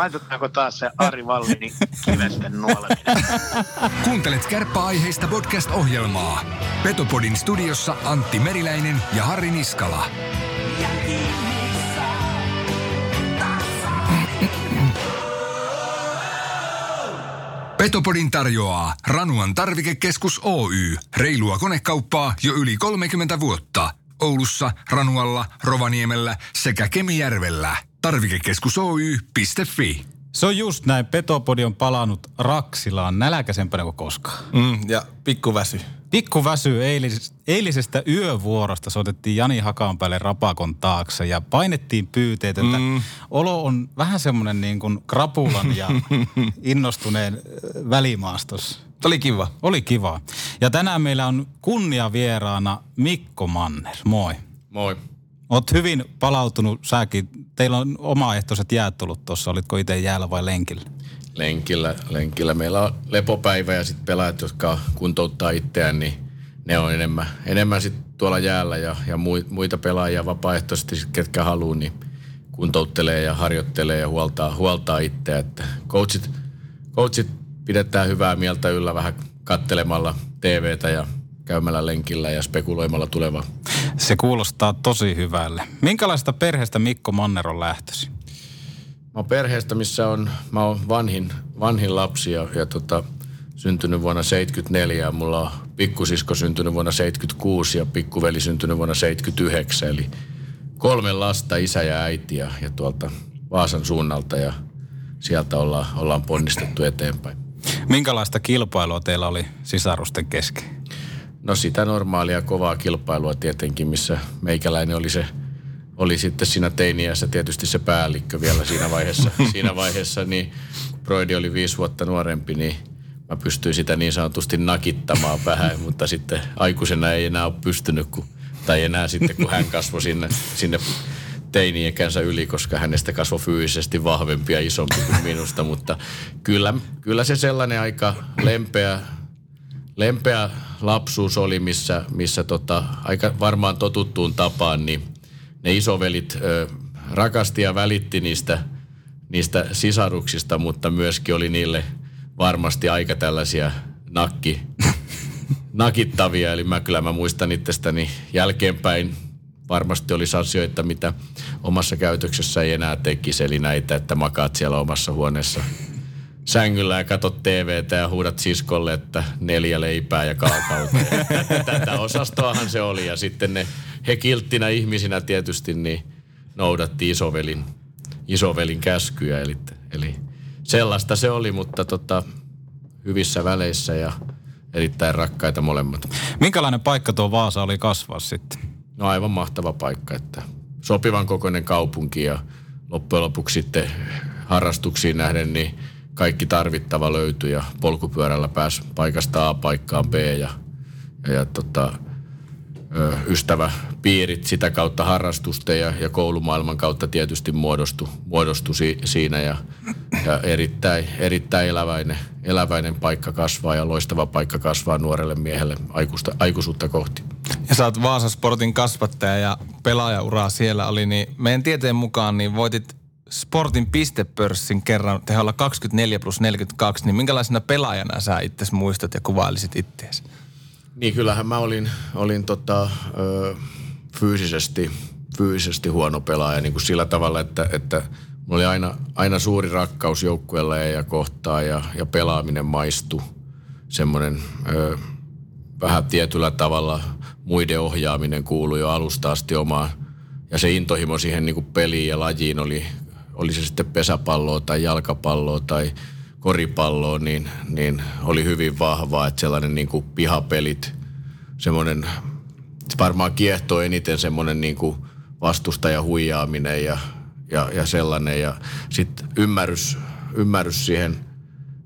Laitetaanko taas se Ari Vallini kivesten nuoleminen? Kuuntelet kärppäaiheista podcast-ohjelmaa. Petopodin studiossa Antti Meriläinen ja Harri Niskala. Petopodin tarjoaa Ranuan tarvikekeskus Oy. Reilua konekauppaa jo yli 30 vuotta. Oulussa, Ranualla, Rovaniemellä sekä Kemijärvellä. Tarvikekeskus Oy.fi. Se on just näin. Petopodi on palannut Raksilaan nälkäisempänä kuin koskaan. Mm, ja pikku väsy. Pikku väsy eilis, eilisestä yövuorosta soitettiin Jani Hakaan päälle rapakon taakse ja painettiin pyyteitä, että mm. olo on vähän semmoinen niin kuin krapulan ja innostuneen välimaastossa. Oli kiva. Oli kiva. Ja tänään meillä on kunnia vieraana Mikko Manner. Moi. Moi. Oot hyvin palautunut säkin. Teillä on omaehtoiset jäät tullut tuossa. Olitko itse jäällä vai lenkillä? Lenkillä, lenkillä. Meillä on lepopäivä ja sitten pelaajat, jotka kuntouttaa itseään, niin ne on enemmän, enemmän sitten tuolla jäällä ja, ja muita pelaajia vapaaehtoisesti, ketkä haluaa, niin kuntouttelee ja harjoittelee ja huoltaa, huoltaa itseä. Että coachit, coachit pidetään hyvää mieltä yllä vähän kattelemalla TVtä ja käymällä lenkillä ja spekuloimalla tulevaa. Se kuulostaa tosi hyvälle. Minkälaista perheestä Mikko Manner on lähtösi? Mä oon perheestä, missä on, mä oon vanhin, vanhin lapsi ja, ja tota, syntynyt vuonna 74 ja mulla on pikkusisko syntynyt vuonna 76 ja pikkuveli syntynyt vuonna 79. Eli kolme lasta, isä ja äiti ja, ja tuolta Vaasan suunnalta ja sieltä ollaan, ollaan ponnistettu eteenpäin. Minkälaista kilpailua teillä oli sisarusten kesken? No sitä normaalia kovaa kilpailua tietenkin, missä meikäläinen oli se oli sitten siinä teiniässä tietysti se päällikkö vielä siinä vaiheessa. siinä vaiheessa niin Broidi oli viisi vuotta nuorempi, niin mä pystyin sitä niin sanotusti nakittamaan vähän, mutta sitten aikuisena ei enää ole pystynyt, kun, tai enää sitten kun hän kasvoi sinne, sinne teiniekänsä yli, koska hänestä kasvoi fyysisesti vahvempi ja isompi kuin minusta, mutta kyllä, kyllä se sellainen aika lempeä, lempeä lapsuus oli, missä, missä tota, aika varmaan totuttuun tapaan, niin ne isovelit ö, rakasti ja välitti niistä, niistä sisaruksista, mutta myöskin oli niille varmasti aika tällaisia nakki, nakittavia. Eli mä kyllä mä muistan itsestäni jälkeenpäin varmasti olisi asioita, mitä omassa käytöksessä ei enää tekisi. Eli näitä, että makaat siellä omassa huoneessa sängyllä ja katot TVtä ja huudat siskolle, että neljä leipää ja kaakauta. Tätä osastoahan se oli ja sitten ne, he kilttinä ihmisinä tietysti niin noudatti isovelin, isovelin käskyjä. Eli, eli sellaista se oli, mutta tota, hyvissä väleissä ja erittäin rakkaita molemmat. Minkälainen paikka tuo Vaasa oli kasvaa sitten? No aivan mahtava paikka, että sopivan kokoinen kaupunki ja loppujen lopuksi sitten harrastuksiin nähden niin – kaikki tarvittava löytyi ja polkupyörällä pääsi paikasta A paikkaan B ja, ja, tota, ö, ystäväpiirit sitä kautta harrastusten ja, ja koulumaailman kautta tietysti muodostu, muodostu si, siinä ja, ja erittäin, erittäin eläväinen, eläväinen paikka kasvaa ja loistava paikka kasvaa nuorelle miehelle aikuista, aikuisuutta kohti. Ja sä oot Vaasan Sportin kasvattaja ja pelaajauraa siellä oli, niin meidän tieteen mukaan niin voitit Sportin pistepörssin kerran teholla 24 plus 42, niin minkälaisena pelaajana sä itse muistat ja kuvailisit itseäsi? Niin kyllähän mä olin, olin tota, ö, fyysisesti, fyysisesti huono pelaaja niin kuin sillä tavalla, että, että mulla oli aina, aina suuri rakkaus joukkueelle ja kohtaa ja, ja pelaaminen maistu. Semmoinen ö, vähän tietyllä tavalla muiden ohjaaminen kuului jo alusta asti omaan ja se intohimo siihen niin kuin peliin ja lajiin oli, oli se sitten pesäpalloa tai jalkapalloa tai koripalloa, niin, niin oli hyvin vahvaa, että sellainen niin kuin pihapelit, semmoinen, se varmaan kiehtoo eniten semmoinen niin kuin vastustaja huijaaminen ja, ja, ja sellainen. Ja sitten ymmärrys, ymmärrys siihen,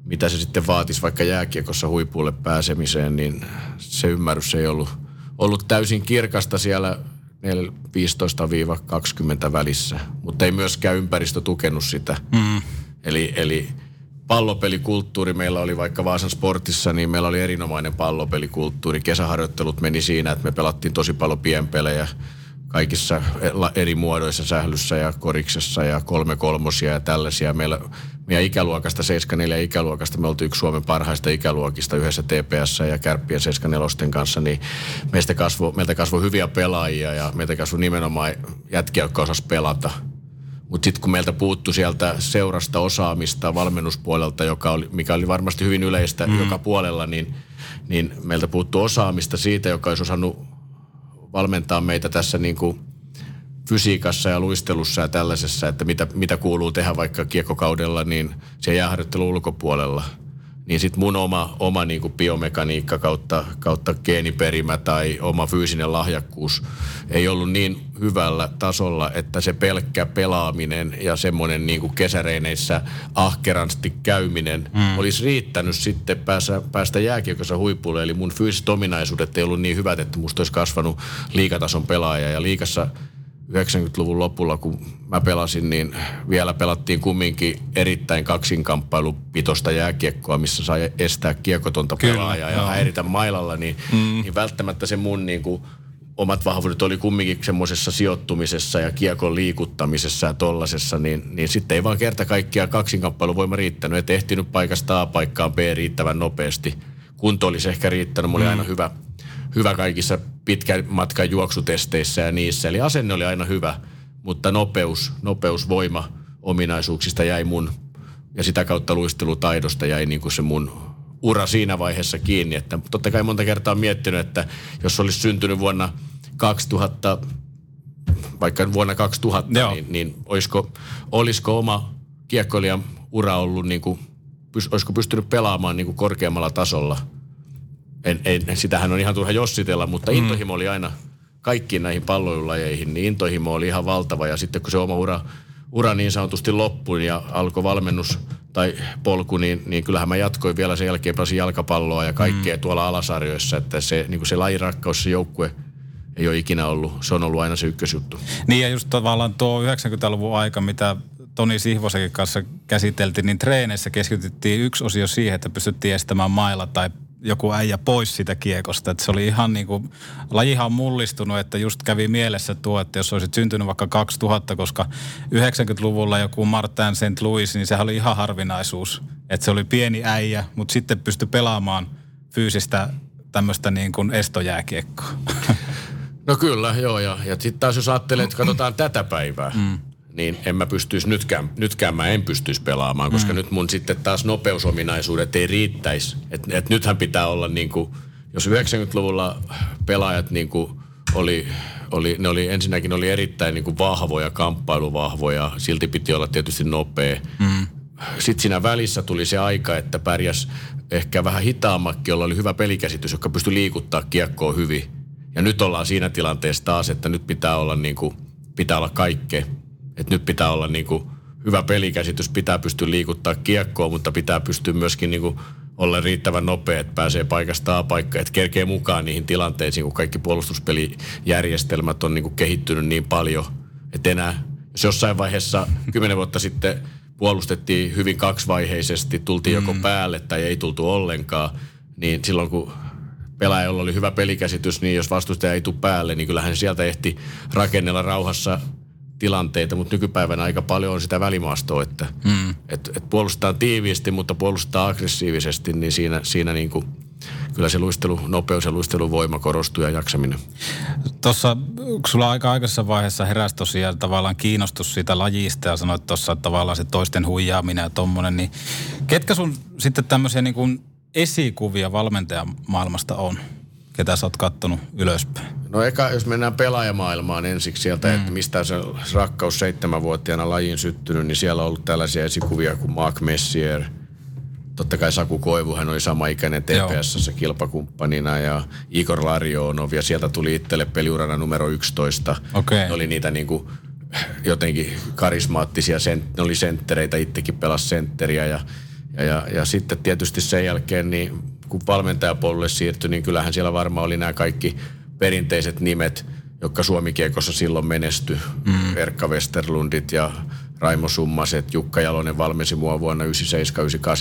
mitä se sitten vaatisi vaikka jääkiekossa huipulle pääsemiseen, niin se ymmärrys ei ollut, ollut täysin kirkasta siellä 15-20 välissä, mutta ei myöskään ympäristö tukenut sitä. Mm. Eli, eli pallopelikulttuuri meillä oli vaikka Vaasan sportissa, niin meillä oli erinomainen pallopelikulttuuri. Kesäharjoittelut meni siinä, että me pelattiin tosi paljon pienpelejä. Kaikissa eri muodoissa, sählyssä ja koriksessa ja kolme kolmosia ja tällaisia. Meillä, meidän ikäluokasta, 74 ikäluokasta, me oltiin yksi Suomen parhaista ikäluokista yhdessä TPS ja Kärppien 74 kanssa, niin meistä kasvo, meiltä kasvoi hyviä pelaajia ja meiltä kasvoi nimenomaan jätkiä, jotka osas pelata. Mutta sitten kun meiltä puuttu sieltä seurasta osaamista valmennuspuolelta, joka oli, mikä oli varmasti hyvin yleistä mm. joka puolella, niin, niin meiltä puuttu osaamista siitä, joka olisi osannut valmentaa meitä tässä niin kuin fysiikassa ja luistelussa ja tällaisessa, että mitä, mitä kuuluu tehdä vaikka kiekokaudella, niin se jääharjoittelu ulkopuolella – niin sitten mun oma, oma niin kuin biomekaniikka kautta, kautta geeniperimä tai oma fyysinen lahjakkuus ei ollut niin hyvällä tasolla, että se pelkkä pelaaminen ja semmoinen niin kuin kesäreineissä ahkeransti käyminen mm. olisi riittänyt sitten päästä, päästä jääkiekossa huipulle. Eli mun fyysiset ominaisuudet ei ollut niin hyvät, että musta olisi kasvanut liikatason pelaaja. Ja liikassa 90-luvun lopulla, kun mä pelasin, niin vielä pelattiin kumminkin erittäin kaksinkamppailupitosta jääkiekkoa, missä sai estää kiekotonta pelaajaa ja häiritä mailalla, niin, mm. niin välttämättä se mun niin kuin, omat vahvuudet oli kumminkin semmoisessa sijoittumisessa ja kiekon liikuttamisessa ja tollasessa, niin, niin sitten ei vaan kerta kaikkiaan kaksinkamppailuvoima riittänyt, että ehtinyt paikasta A paikkaan B riittävän nopeasti. Kunto olisi ehkä riittänyt, mulla oli mm. aina hyvä, hyvä kaikissa pitkän matkan juoksutesteissä ja niissä. Eli asenne oli aina hyvä, mutta nopeus, nopeus, voima ominaisuuksista jäi mun ja sitä kautta luistelutaidosta jäi niin kuin se mun ura siinä vaiheessa kiinni. Että totta kai monta kertaa miettinyt, että jos olisi syntynyt vuonna 2000, vaikka vuonna 2000, Joo. niin, niin olisiko, olisiko oma kiekkoilijan ura ollut, niin kuin, olisiko pystynyt pelaamaan niin kuin korkeammalla tasolla – en, en, sitähän on ihan turha jossitella, mutta mm. intohimo oli aina kaikkiin näihin palloilulajeihin, niin intohimo oli ihan valtava. Ja sitten kun se oma ura, ura niin sanotusti loppui ja alkoi valmennus tai polku, niin, niin kyllähän mä jatkoin vielä sen jälkeen pelasin jalkapalloa ja kaikkea mm. tuolla alasarjoissa, että se, niin kuin se lajirakkaus, se joukkue ei ole ikinä ollut, se on ollut aina se ykkösjuttu. Niin ja just tavallaan tuo 90-luvun aika, mitä Toni Sihvosenkin kanssa käsiteltiin, niin treeneissä keskityttiin yksi osio siihen, että pystyttiin estämään mailla tai joku äijä pois sitä kiekosta. Että se oli ihan niin kuin, lajihan on mullistunut, että just kävi mielessä tuo, että jos olisit syntynyt vaikka 2000, koska 90-luvulla joku Martin St. Louis, niin sehän oli ihan harvinaisuus. Että se oli pieni äijä, mutta sitten pystyi pelaamaan fyysistä tämmöistä niin kuin estojääkiekkoa. No kyllä, joo. Ja, ja sitten taas jos ajattelee, että katsotaan tätä päivää, mm niin en mä pystyisi nytkään, nytkään mä en pystyisi pelaamaan, koska mm. nyt mun sitten taas nopeusominaisuudet ei riittäisi. Että et nythän pitää olla niin kuin, jos 90-luvulla pelaajat niin kuin oli, oli, ne oli ensinnäkin oli erittäin niin kuin vahvoja, kamppailuvahvoja, silti piti olla tietysti nopea. Mm. Sitten siinä välissä tuli se aika, että pärjäs ehkä vähän hitaammakin, jolla oli hyvä pelikäsitys, joka pystyi liikuttaa kiekkoa hyvin. Ja nyt ollaan siinä tilanteessa taas, että nyt pitää olla, niin kuin, pitää olla kaikkea että nyt pitää olla niin kuin hyvä pelikäsitys, pitää pystyä liikuttaa kiekkoa, mutta pitää pystyä myöskin niin kuin olla riittävän nopea, että pääsee paikasta A paikkaan, että kerkee mukaan niihin tilanteisiin, kun kaikki puolustuspelijärjestelmät on niin kuin kehittynyt niin paljon, että enää, jos jossain vaiheessa kymmenen vuotta sitten puolustettiin hyvin kaksivaiheisesti, tultiin mm. joko päälle tai ei tultu ollenkaan, niin silloin kun pelaajalla oli hyvä pelikäsitys, niin jos vastustaja ei tule päälle, niin kyllähän sieltä ehti rakennella rauhassa tilanteita, mutta nykypäivänä aika paljon on sitä välimaastoa, että mm. et, et puolustetaan tiiviisti, mutta puolustetaan aggressiivisesti, niin siinä, siinä niin kuin, kyllä se luistelu, nopeus ja luisteluvoima korostuu ja jaksaminen. Tuossa, kun sulla aika aikaisessa vaiheessa heräsi tosiaan tavallaan kiinnostus siitä lajista ja sanoit tuossa, että tavallaan se toisten huijaaminen ja tommonen, niin ketkä sun sitten tämmöisiä niin kuin esikuvia valmentajan maailmasta on? ketä sä oot kattonut ylöspäin? No eka, jos mennään pelaajamaailmaan ensiksi sieltä, mm. että mistä se rakkaus seitsemänvuotiaana lajiin syttynyt, niin siellä on ollut tällaisia esikuvia kuin Mark Messier. Totta kai Saku Koivu, hän oli sama ikäinen TPSssä kilpakumppanina ja Igor Larionov ja sieltä tuli itselle peliurana numero 11. Okay. Ne oli niitä niin kuin jotenkin karismaattisia, ne oli senttereitä, itsekin pelasi sentteriä ja, ja, ja, ja sitten tietysti sen jälkeen niin kun valmentajapuolelle siirtyi, niin kyllähän siellä varmaan oli nämä kaikki perinteiset nimet, jotka Suomikiekossa silloin menesty. Mm. Erkka Westerlundit ja Raimo Summaset, Jukka Jalonen valmensi mua vuonna 97-98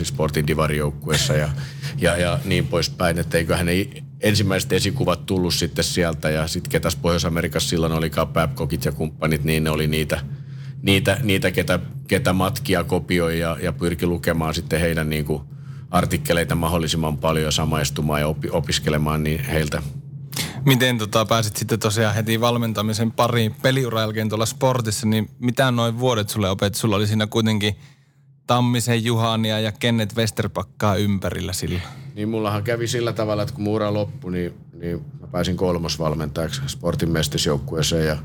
Sportin divarijoukkuessa ja, ja, ja niin poispäin, että eiköhän ne ensimmäiset esikuvat tullut sitten sieltä ja sitten ketäs Pohjois-Amerikassa silloin olikaan Babcockit ja kumppanit, niin ne oli niitä, niitä, niitä ketä, ketä matkia kopioi ja, ja pyrki lukemaan sitten heidän niin kuin artikkeleita mahdollisimman paljon ja samaistumaan ja opi, opiskelemaan niin heiltä. Miten tota, pääsit sitten tosiaan heti valmentamisen pariin peliura jälkeen tuolla sportissa, niin mitä noin vuodet sulle opet? Sulla oli siinä kuitenkin Tammisen Juhania ja Kenneth Westerpakkaa ympärillä sillä. Niin mullahan kävi sillä tavalla, että kun muura loppui, niin, niin mä pääsin kolmosvalmentajaksi sportin mestisjoukkueeseen ja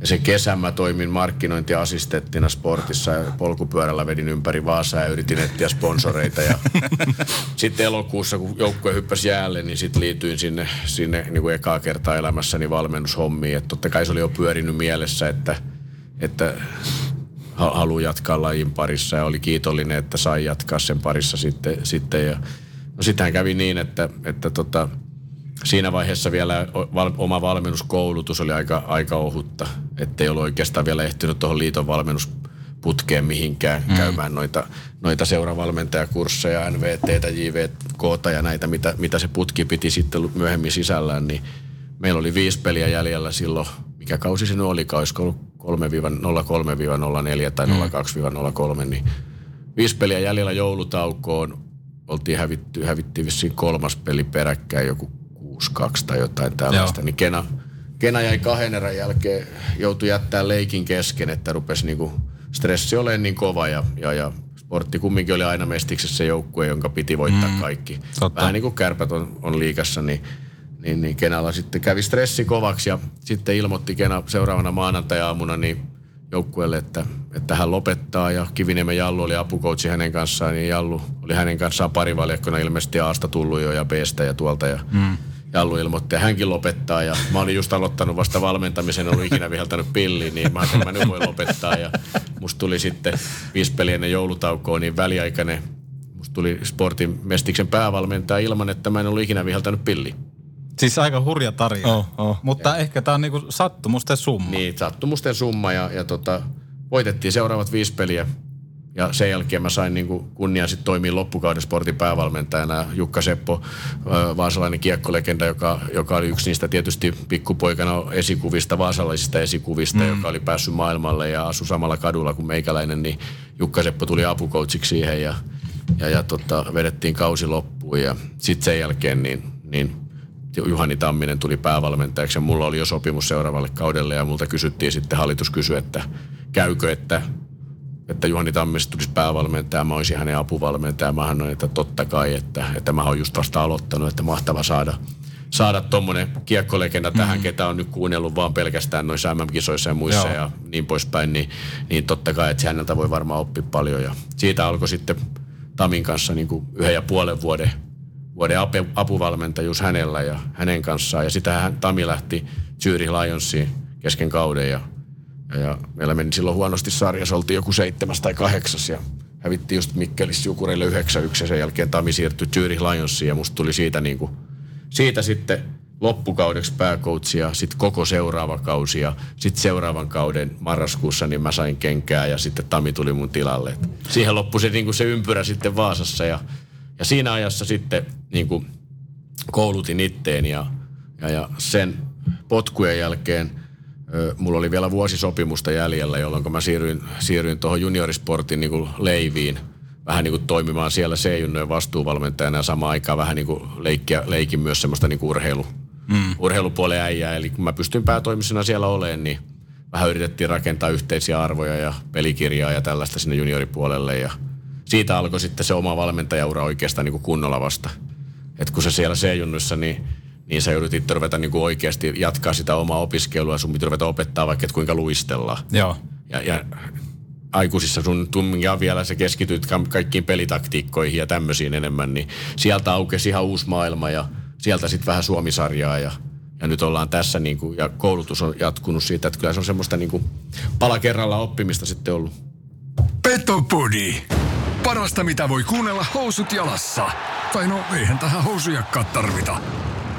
ja se kesän mä toimin markkinointiasistenttina sportissa ja polkupyörällä vedin ympäri Vaasaa ja yritin etsiä sponsoreita. Ja sitten elokuussa, kun joukkue hyppäsi jäälle, niin sitten liityin sinne, sinne niin kuin ekaa kertaa elämässäni valmennushommiin. Että totta kai se oli jo pyörinyt mielessä, että, että haluaa jatkaa lajin parissa ja oli kiitollinen, että sai jatkaa sen parissa sitten. sitten ja, no sitähän kävi niin, että, että tota, siinä vaiheessa vielä oma valmennuskoulutus oli aika, aika ohutta, ettei ollut oikeastaan vielä ehtinyt tuohon liiton valmennusputkeen mihinkään mm. käymään noita, noita seuravalmentajakursseja, NVT, JVK ja näitä, mitä, mitä se putki piti sitten myöhemmin sisällään, niin meillä oli viisi peliä jäljellä silloin, mikä kausi se nyt oli, olisiko ollut 03-04 tai 02-03, mm. niin viisi peliä jäljellä joulutaukoon, oltiin hävitty, hävittiin vissiin kolmas peli peräkkäin, joku 6-2 tai jotain tällaista, Joo. niin Kena, Kena jäi kahden erän jälkeen, joutui jättää leikin kesken, että rupesi niinku stressi olemaan niin kova ja, ja, ja sportti kumminkin oli aina mestiksessä se joukkue, jonka piti voittaa mm, kaikki. Totta. Vähän niin kuin kärpät on, on liikassa, niin, niin, niin Kenalla sitten kävi stressi kovaksi ja sitten ilmoitti Kena seuraavana maanantaja-aamuna niin joukkueelle, että, että hän lopettaa ja Kiviniemen Jallu oli apukoutsi hänen kanssaan, niin Jallu oli hänen kanssaan parivaljakkona ilmeisesti Aasta tullut jo ja Bstä ja tuolta ja mm Jallu ilmoitti, ja hänkin lopettaa. Ja mä olin just aloittanut vasta valmentamisen, en ollut ikinä viheltänyt pilliin, niin mä ajattelin, että mä nyt voin lopettaa. Ja musta tuli sitten viisi peliä ennen joulutaukoa, niin väliaikainen, musta tuli sportin mestiksen päävalmentaja ilman, että mä en ollut ikinä viheltänyt pilliin. Siis aika hurja tarina. Oh, oh. Mutta ja. ehkä tämä on niinku sattumusten summa. Niin, sattumusten summa ja, ja tota, voitettiin seuraavat viisi peliä ja sen jälkeen mä sain niin kunnian sitten toimia loppukauden sportin päävalmentajana. Jukka Seppo, vaasalainen kiekkolegenda, joka, joka oli yksi niistä tietysti pikkupoikana esikuvista, vaasalaisista esikuvista, mm. joka oli päässyt maailmalle ja asui samalla kadulla kuin meikäläinen, niin Jukka Seppo tuli apukoutsiksi siihen ja, ja, ja tota, vedettiin kausi loppuun. Ja sitten sen jälkeen niin, niin Juhani Tamminen tuli päävalmentajaksi ja mulla oli jo sopimus seuraavalle kaudelle ja multa kysyttiin sitten, hallitus kysyi, että käykö, että että Juhani Tammista tulisi päävalmentaja, mä olisin hänen apuvalmentaja. Mä sanoin, että totta kai, että, että mä oon just vasta aloittanut, että mahtava saada, saada tommonen kiekkolegenda tähän, mm-hmm. ketä on nyt kuunnellut vaan pelkästään noissa MM-kisoissa ja muissa Joo. ja niin poispäin, niin, niin totta kai, että häneltä voi varmaan oppia paljon. Ja siitä alkoi sitten Tamin kanssa niin kuin yhden ja puolen vuoden, vuoden apuvalmentajuus hänellä ja hänen kanssaan. Ja sitähän Tami lähti Zürich Lionsiin kesken kauden ja ja, ja meillä meni silloin huonosti sarjassa, oltiin joku seitsemäs tai kahdeksas ja hävittiin just Mikkelis Jukureille 9-1 ja sen jälkeen Tami siirtyi Zürich Lionsiin ja musta tuli siitä niin kuin, siitä sitten loppukaudeksi pääkoutsi ja sitten koko seuraava kausi ja sitten seuraavan kauden marraskuussa niin mä sain kenkää ja sitten Tami tuli mun tilalle. Et siihen loppui se, niin kuin se ympyrä sitten Vaasassa ja, ja siinä ajassa sitten niin kuin koulutin itteen ja, ja, ja sen potkujen jälkeen – mulla oli vielä vuosi sopimusta jäljellä, jolloin mä siirryin, siirryin tuohon juniorisportin niin kuin leiviin vähän niin kuin toimimaan siellä C-junnojen vastuuvalmentajana ja samaan aikaan vähän niin kuin leikkiä, leikin myös semmoista niin kuin urheilu, mm. urheilupuolen äijää. Eli kun mä pystyn päätoimisena siellä olemaan, niin vähän yritettiin rakentaa yhteisiä arvoja ja pelikirjaa ja tällaista sinne junioripuolelle. Ja siitä alkoi sitten se oma valmentajaura oikeastaan niin kuin kunnolla vasta. Et kun se siellä C-junnuissa, niin niin sä joudut itse ruveta niin kuin oikeasti jatkaa sitä omaa opiskelua, sun pitää ruveta opettaa vaikka, että kuinka luistellaan. Joo. Ja, ja aikuisissa sun tumminkin vielä sä keskityt kaikkiin pelitaktiikkoihin ja tämmöisiin enemmän, niin sieltä aukesi ihan uusi maailma ja sieltä sitten vähän Suomisarjaa ja, ja nyt ollaan tässä niin kuin, ja koulutus on jatkunut siitä, että kyllä se on semmoista niin kuin pala kerralla oppimista sitten ollut. Petopodi. Parasta mitä voi kuunnella housut jalassa. Tai no eihän tähän housujakkaa tarvita.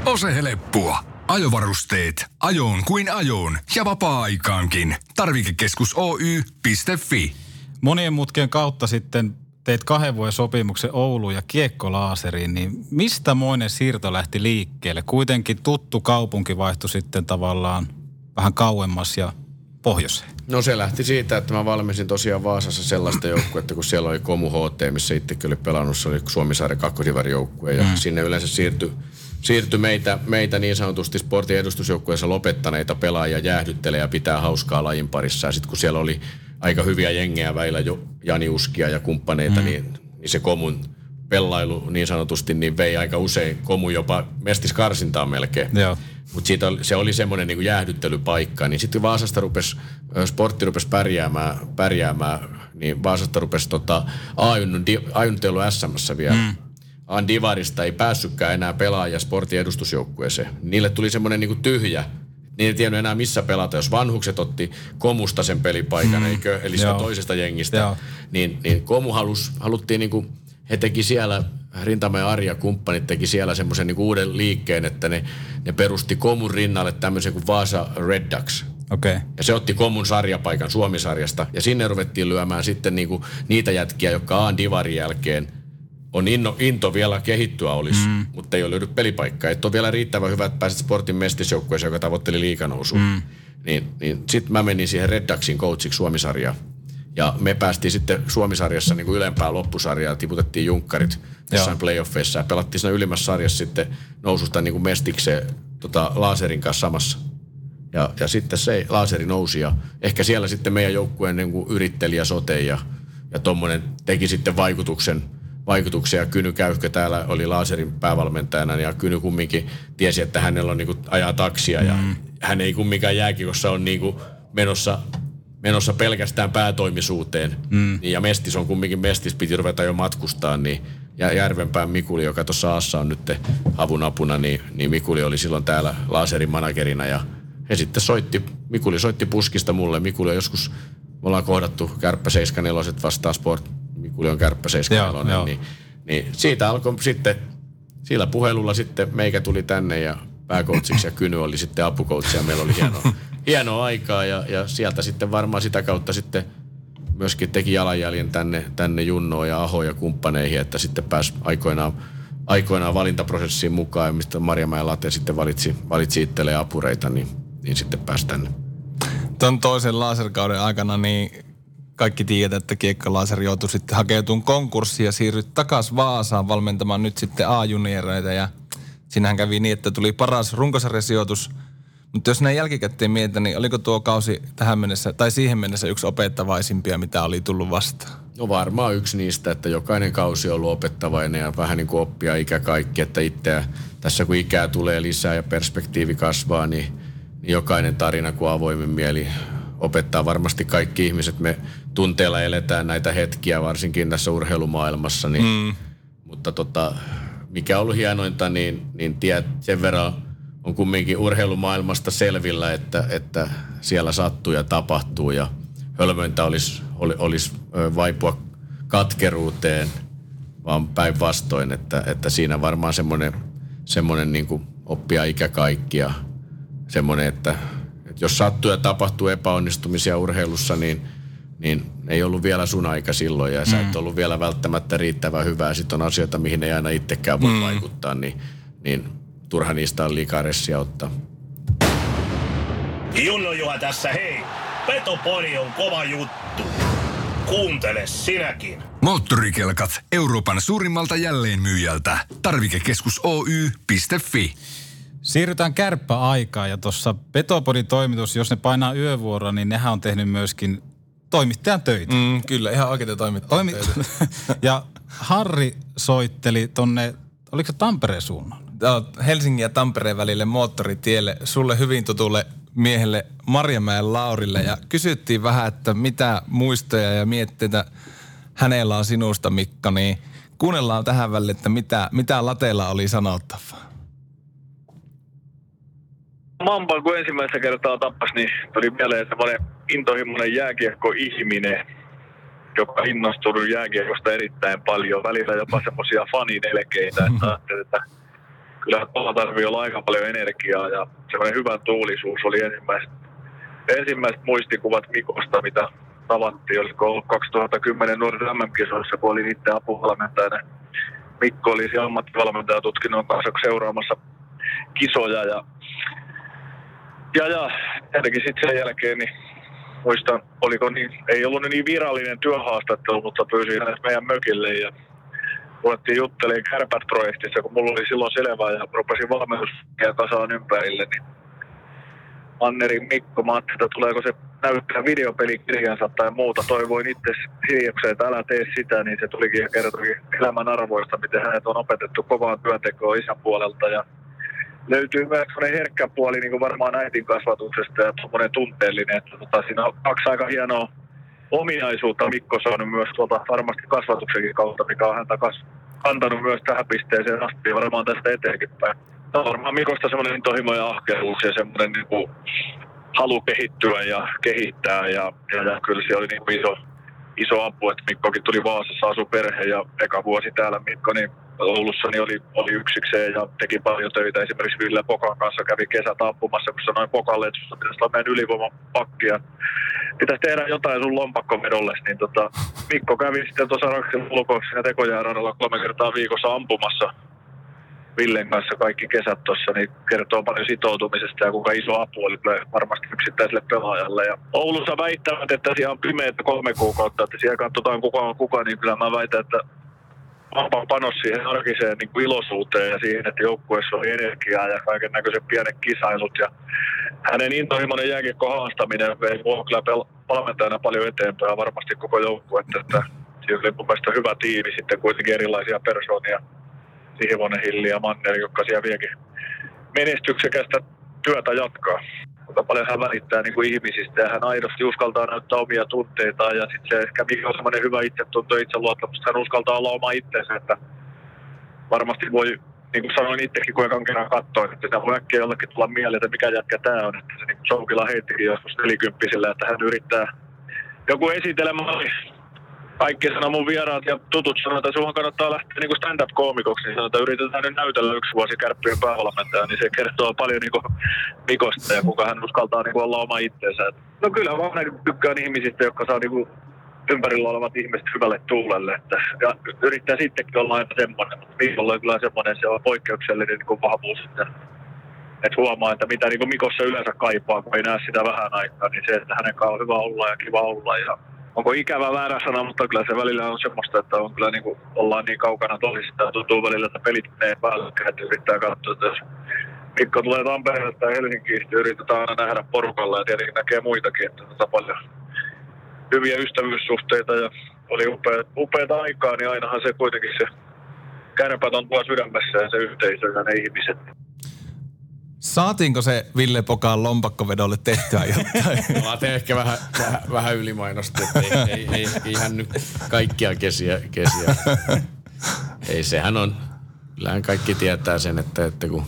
Ose heleppua. Ajovarusteet. Ajoon kuin ajoon ja vapaa-aikaankin. Tarvikekeskus Oy.fi. Monien mutkien kautta sitten teit kahden vuoden sopimuksen Ouluun ja Kiekkolaaseriin, niin mistä moinen siirto lähti liikkeelle? Kuitenkin tuttu kaupunki vaihtui sitten tavallaan vähän kauemmas ja pohjoiseen. No se lähti siitä, että mä valmisin tosiaan Vaasassa sellaista joukkuetta, kun siellä oli Komu HT, missä itsekin oli pelannut, se oli Suomisaaren kakkosivärjoukkue ja mm. sinne yleensä siirtyi siirtyi meitä, meitä niin sanotusti sportin edustusjoukkueessa lopettaneita pelaajia jäähdyttelee ja pitää hauskaa lajin parissa. Ja sitten kun siellä oli aika hyviä jengejä väillä jo Jani Uskia ja kumppaneita, mm. niin, niin se komun pellailu niin sanotusti niin vei aika usein komu jopa mestiskarsintaa melkein. Mutta se oli semmoinen niin jäähdyttelypaikka. Niin sitten Vaasasta rupesi, sportti rupesi pärjäämään, pärjäämään niin Vaasasta rupesi tota, Ajun, Ajun SMssä vielä. Mm. Divarista ei päässytkään enää pelaaja sportin edustusjoukkueeseen. Niille tuli semmoinen niin tyhjä, niin ei tiennyt enää missä pelata. Jos vanhukset otti Komusta sen pelipaikan, hmm. eikö? Eli sitä toisesta jengistä. Joo. Niin, niin Komu halus, haluttiin niin kuin, he teki siellä, Rintamäen Arja kumppanit teki siellä semmoisen niin uuden liikkeen, että ne, ne perusti Komun rinnalle tämmöisen kuin Vaasa Red Ducks. Okay. Ja se otti Komun sarjapaikan Suomisarjasta. Ja sinne ruvettiin lyömään sitten niinku niitä jätkiä, jotka on Divarin jälkeen on inno, into vielä kehittyä olisi, mm. mutta ei ole löydy pelipaikkaa. Että on vielä riittävän hyvä, että pääset sportin mestisjoukkueeseen, joka tavoitteli liikanousua. Mm. Niin, niin sitten mä menin siihen Red Ducksin coachiksi Suomisarjaan. Ja me päästiin sitten Suomisarjassa niin kuin ylempään loppusarjaa, tiputettiin junkkarit jossain playoffeissa ja pelattiin siinä ylimmässä sarjassa sitten noususta niin kuin mestikseen tota, Laaserin kanssa samassa. Ja, ja sitten se laaseri nousi ja ehkä siellä sitten meidän joukkueen niin kuin yritteli ja sote ja, ja tommonen teki sitten vaikutuksen – vaikutuksia. Kyny Käyhkö täällä oli Laaserin päävalmentajana ja Kyny kumminkin tiesi, että hänellä on niinku ajaa taksia ja mm. hän ei kumminkaan jääkikossa on niinku menossa, menossa pelkästään päätoimisuuteen. Mm. Niin, ja Mestis on kumminkin Mestis, piti ruveta jo matkustaa, niin ja Järvenpään Mikuli, joka tuossa Assa on nyt avun apuna, niin, niin Mikuli oli silloin täällä Laaserin managerina ja he sitten soitti, Mikuli soitti puskista mulle. Mikuli on joskus, me ollaan kohdattu Kärppä 74 vastaan Sport Mikuli on kärppä 74, niin, niin siitä alkoi sitten, sillä puhelulla sitten meikä tuli tänne ja pääkoutsiksi ja Kyny oli sitten apukoutsi ja meillä oli hienoa, hienoa aikaa ja, ja sieltä sitten varmaan sitä kautta sitten myöskin teki jalanjäljen tänne, tänne Junnoon ja Aho ja kumppaneihin, että sitten pääsi aikoinaan, aikoinaan valintaprosessiin mukaan, mistä Marjamäen Late sitten valitsi, valitsi itselleen apureita, niin, niin sitten pääsi tänne. Tuon toisen laserkauden aikana niin kaikki tiedät, että Kiekka Laser joutui sitten hakeutumaan konkurssiin ja siirryi takaisin Vaasaan valmentamaan nyt sitten A-junioreita ja siinähän kävi niin, että tuli paras runkosarjasijoitus. Mutta jos näin jälkikäteen mietitään, niin oliko tuo kausi tähän mennessä, tai siihen mennessä yksi opettavaisimpia, mitä oli tullut vastaan? No varmaan yksi niistä, että jokainen kausi on ollut opettavainen ja vähän niin kuin oppia ikä kaikki, että itseä tässä kun ikää tulee lisää ja perspektiivi kasvaa, niin, niin jokainen tarina kuin avoimen mieli opettaa varmasti kaikki ihmiset. Me tunteella eletään näitä hetkiä, varsinkin tässä urheilumaailmassa. Niin, mm. Mutta tota, mikä on ollut hienointa, niin, niin tiedät, sen verran on kumminkin urheilumaailmasta selvillä, että, että siellä sattuu ja tapahtuu ja hölmöintä olisi, oli, olisi vaipua katkeruuteen, vaan päinvastoin, että, että siinä varmaan semmoinen, semmoinen niin oppia ikä kaikki ja semmoinen, että et jos sattuu ja tapahtuu epäonnistumisia urheilussa, niin, niin ei ollut vielä sun aika silloin ja mm. sä et mm. ollut vielä välttämättä riittävän hyvää. Sitten on asioita, mihin ei aina itsekään voi mm. vaikuttaa, niin, niin turha niistä on liikaa ressiä ottaa. Junno Juha tässä, hei! Petopori on kova juttu. Kuuntele sinäkin. Moottorikelkat Euroopan suurimmalta jälleenmyyjältä. Tarvikekeskus Oy.fi. Siirrytään kärppäaikaan ja tuossa Petopodin toimitus, jos ne painaa yövuoroa, niin nehän on tehnyt myöskin toimittajan töitä. Mm, kyllä, ihan oikeita toimittajan Toimi- töitä. ja Harri soitteli tonne, oliko se Tampereen suunnan? Helsingin ja Tampereen välille moottoritielle sulle hyvin tutulle miehelle Marjamäen Laurille ja kysyttiin vähän, että mitä muistoja ja mietteitä hänellä on sinusta Mikko, niin kuunnellaan tähän väliin, että mitä, mitä lateella oli sanottavaa. Mamba, kun ensimmäistä kertaa tappas, niin tuli mieleen semmoinen intohimoinen jääkiekko-ihminen, joka innostunut jääkiekosta erittäin paljon. Välillä jopa semmoisia faninelkeitä, että ajattelin, että kyllä tuolla tarvii olla aika paljon energiaa ja semmoinen hyvä tuulisuus oli ensimmäiset, ensimmäiset muistikuvat Mikosta, mitä, tavattiin, olisiko ollut 2010 nuorten MM-kisoissa, kun olin itse apuvalmentajana. Mikko oli siellä ammattivalmentajatutkinnon kanssa seuraamassa kisoja ja, ja, ja jotenkin sitten sen jälkeen niin muistan, oliko niin, ei ollut niin virallinen työhaastattelu, mutta pyysin hänet meidän mökille ja ruvettiin juttelemaan Kärpät-projektissa, kun mulla oli silloin selvää ja rupesin valmennus ja kasaan ympärille, niin Mannerin Mikko, mä ajattelin, että tuleeko se näyttää videopelikirjansa tai muuta. Toivoin itse hiljakseen, että älä tee sitä, niin se tulikin ja kertoi elämän arvoista, miten hänet on opetettu kovaan työntekoon isän puolelta. Ja löytyy myös sellainen herkkä puoli niin kuin varmaan äitin kasvatuksesta ja semmoinen tunteellinen, että tota, siinä on kaksi aika hienoa ominaisuutta Mikko saanut myös tuolta varmasti kasvatuksenkin kautta, mikä on häntä kas, antanut myös tähän pisteeseen asti varmaan tästä eteenkin päin. No varmaan Mikosta semmoinen intohimo ja ahkeruus ja semmoinen niin kuin halu kehittyä ja kehittää ja, ja, ja kyllä se oli niin iso, iso apu, että Mikkokin tuli Vaasassa, asui perhe ja eka vuosi täällä Mikko, niin Oulussa niin oli, oli yksikseen ja teki paljon töitä. Esimerkiksi Ville Pokan kanssa kävi kesät ampumassa, kun sanoin Pokalle, että pitäisi olla meidän ylivoimapakki ja pitäisi tehdä jotain sun lompakkovedolle. Niin tota, Mikko kävi sitten tuossa Raksin ulkoksi siinä tekojääradalla kolme kertaa viikossa ampumassa Villen kanssa kaikki kesät tuossa, niin kertoo paljon sitoutumisesta ja kuinka iso apu oli varmasti yksittäiselle pelaajalle. Ja Oulussa väittävät, että siellä on pimeitä kolme kuukautta, että siellä katsotaan kuka on kuka, niin kyllä mä väitän, että vahva panos siihen arkiseen niin kuin iloisuuteen ja siihen, että joukkueessa oli energiaa ja kaiken näköiset pienet kisailut. Ja hänen intohimoinen jääkiekko haastaminen vei mua kyllä valmentajana paljon eteenpäin varmasti koko joukkuetta. Että siinä oli mun mielestä hyvä tiimi sitten kuitenkin erilaisia persoonia. Sihvonen, Hilli ja Manner, jotka siellä vieläkin menestyksekästä työtä jatkaa. Mutta paljon hän välittää niin kuin ihmisistä ja hän aidosti uskaltaa näyttää omia tunteitaan ja sitten se ehkä mikä on semmoinen hyvä itsetunto ja itseluottamus, hän uskaltaa olla oma itsensä, että varmasti voi, niin kuin sanoin itsekin, kun ekan kerran katsoin, että sitä voi äkkiä jollekin tulla mieleen, että mikä jätkä tämä on, että se niin kuin heittikin joskus nelikymppisellä, että hän yrittää joku esitelemä kaikki sanoo mun vieraat ja tutut sanoo, että sinun kannattaa lähteä niin stand-up-koomikoksi. Niin sanotaan, että yritetään nyt näytellä yksi vuosi kärppien päävalmentaja, niin se kertoo paljon niin Mikosta ja kuka hän uskaltaa niin olla oma itseensä. No kyllä vaan tykkään ihmisistä, jotka saa niin kuin ympärillä olevat ihmiset hyvälle tuulelle. Että, ja yrittää sittenkin olla aina semmoinen, mutta Mikolla on kyllä semmoinen, se on poikkeuksellinen niin kuin vahvuus. Että, että huomaa, että mitä niin kuin Mikossa yleensä kaipaa, kun ei näe sitä vähän aikaa, niin se, että hänen kanssaan on hyvä olla ja kiva olla ja onko ikävä väärä sana, mutta kyllä se välillä on semmoista, että on kyllä niin kuin, ollaan niin kaukana toisistaan. Tuntuu välillä, että pelit menee päälle, että yrittää katsoa, että jos Mikko tulee Tampereelle tai Helsinkiin, niin yritetään aina nähdä porukalla ja tietenkin näkee muitakin, että tota paljon hyviä ystävyyssuhteita ja oli upea, upeata aikaa, niin ainahan se kuitenkin se kärpät on tuolla sydämessä ja se yhteisö ja ne ihmiset. Saatiinko se Ville Pokaan lompakkovedolle tehtyä jotain? Mä teen ehkä vähän, vähän, vähän ylimainosti, että ei, ei, ei, ei hän nyt kaikkia kesiä. kesiä. Ei, sehän on, kyllähän kaikki tietää sen, että, että kun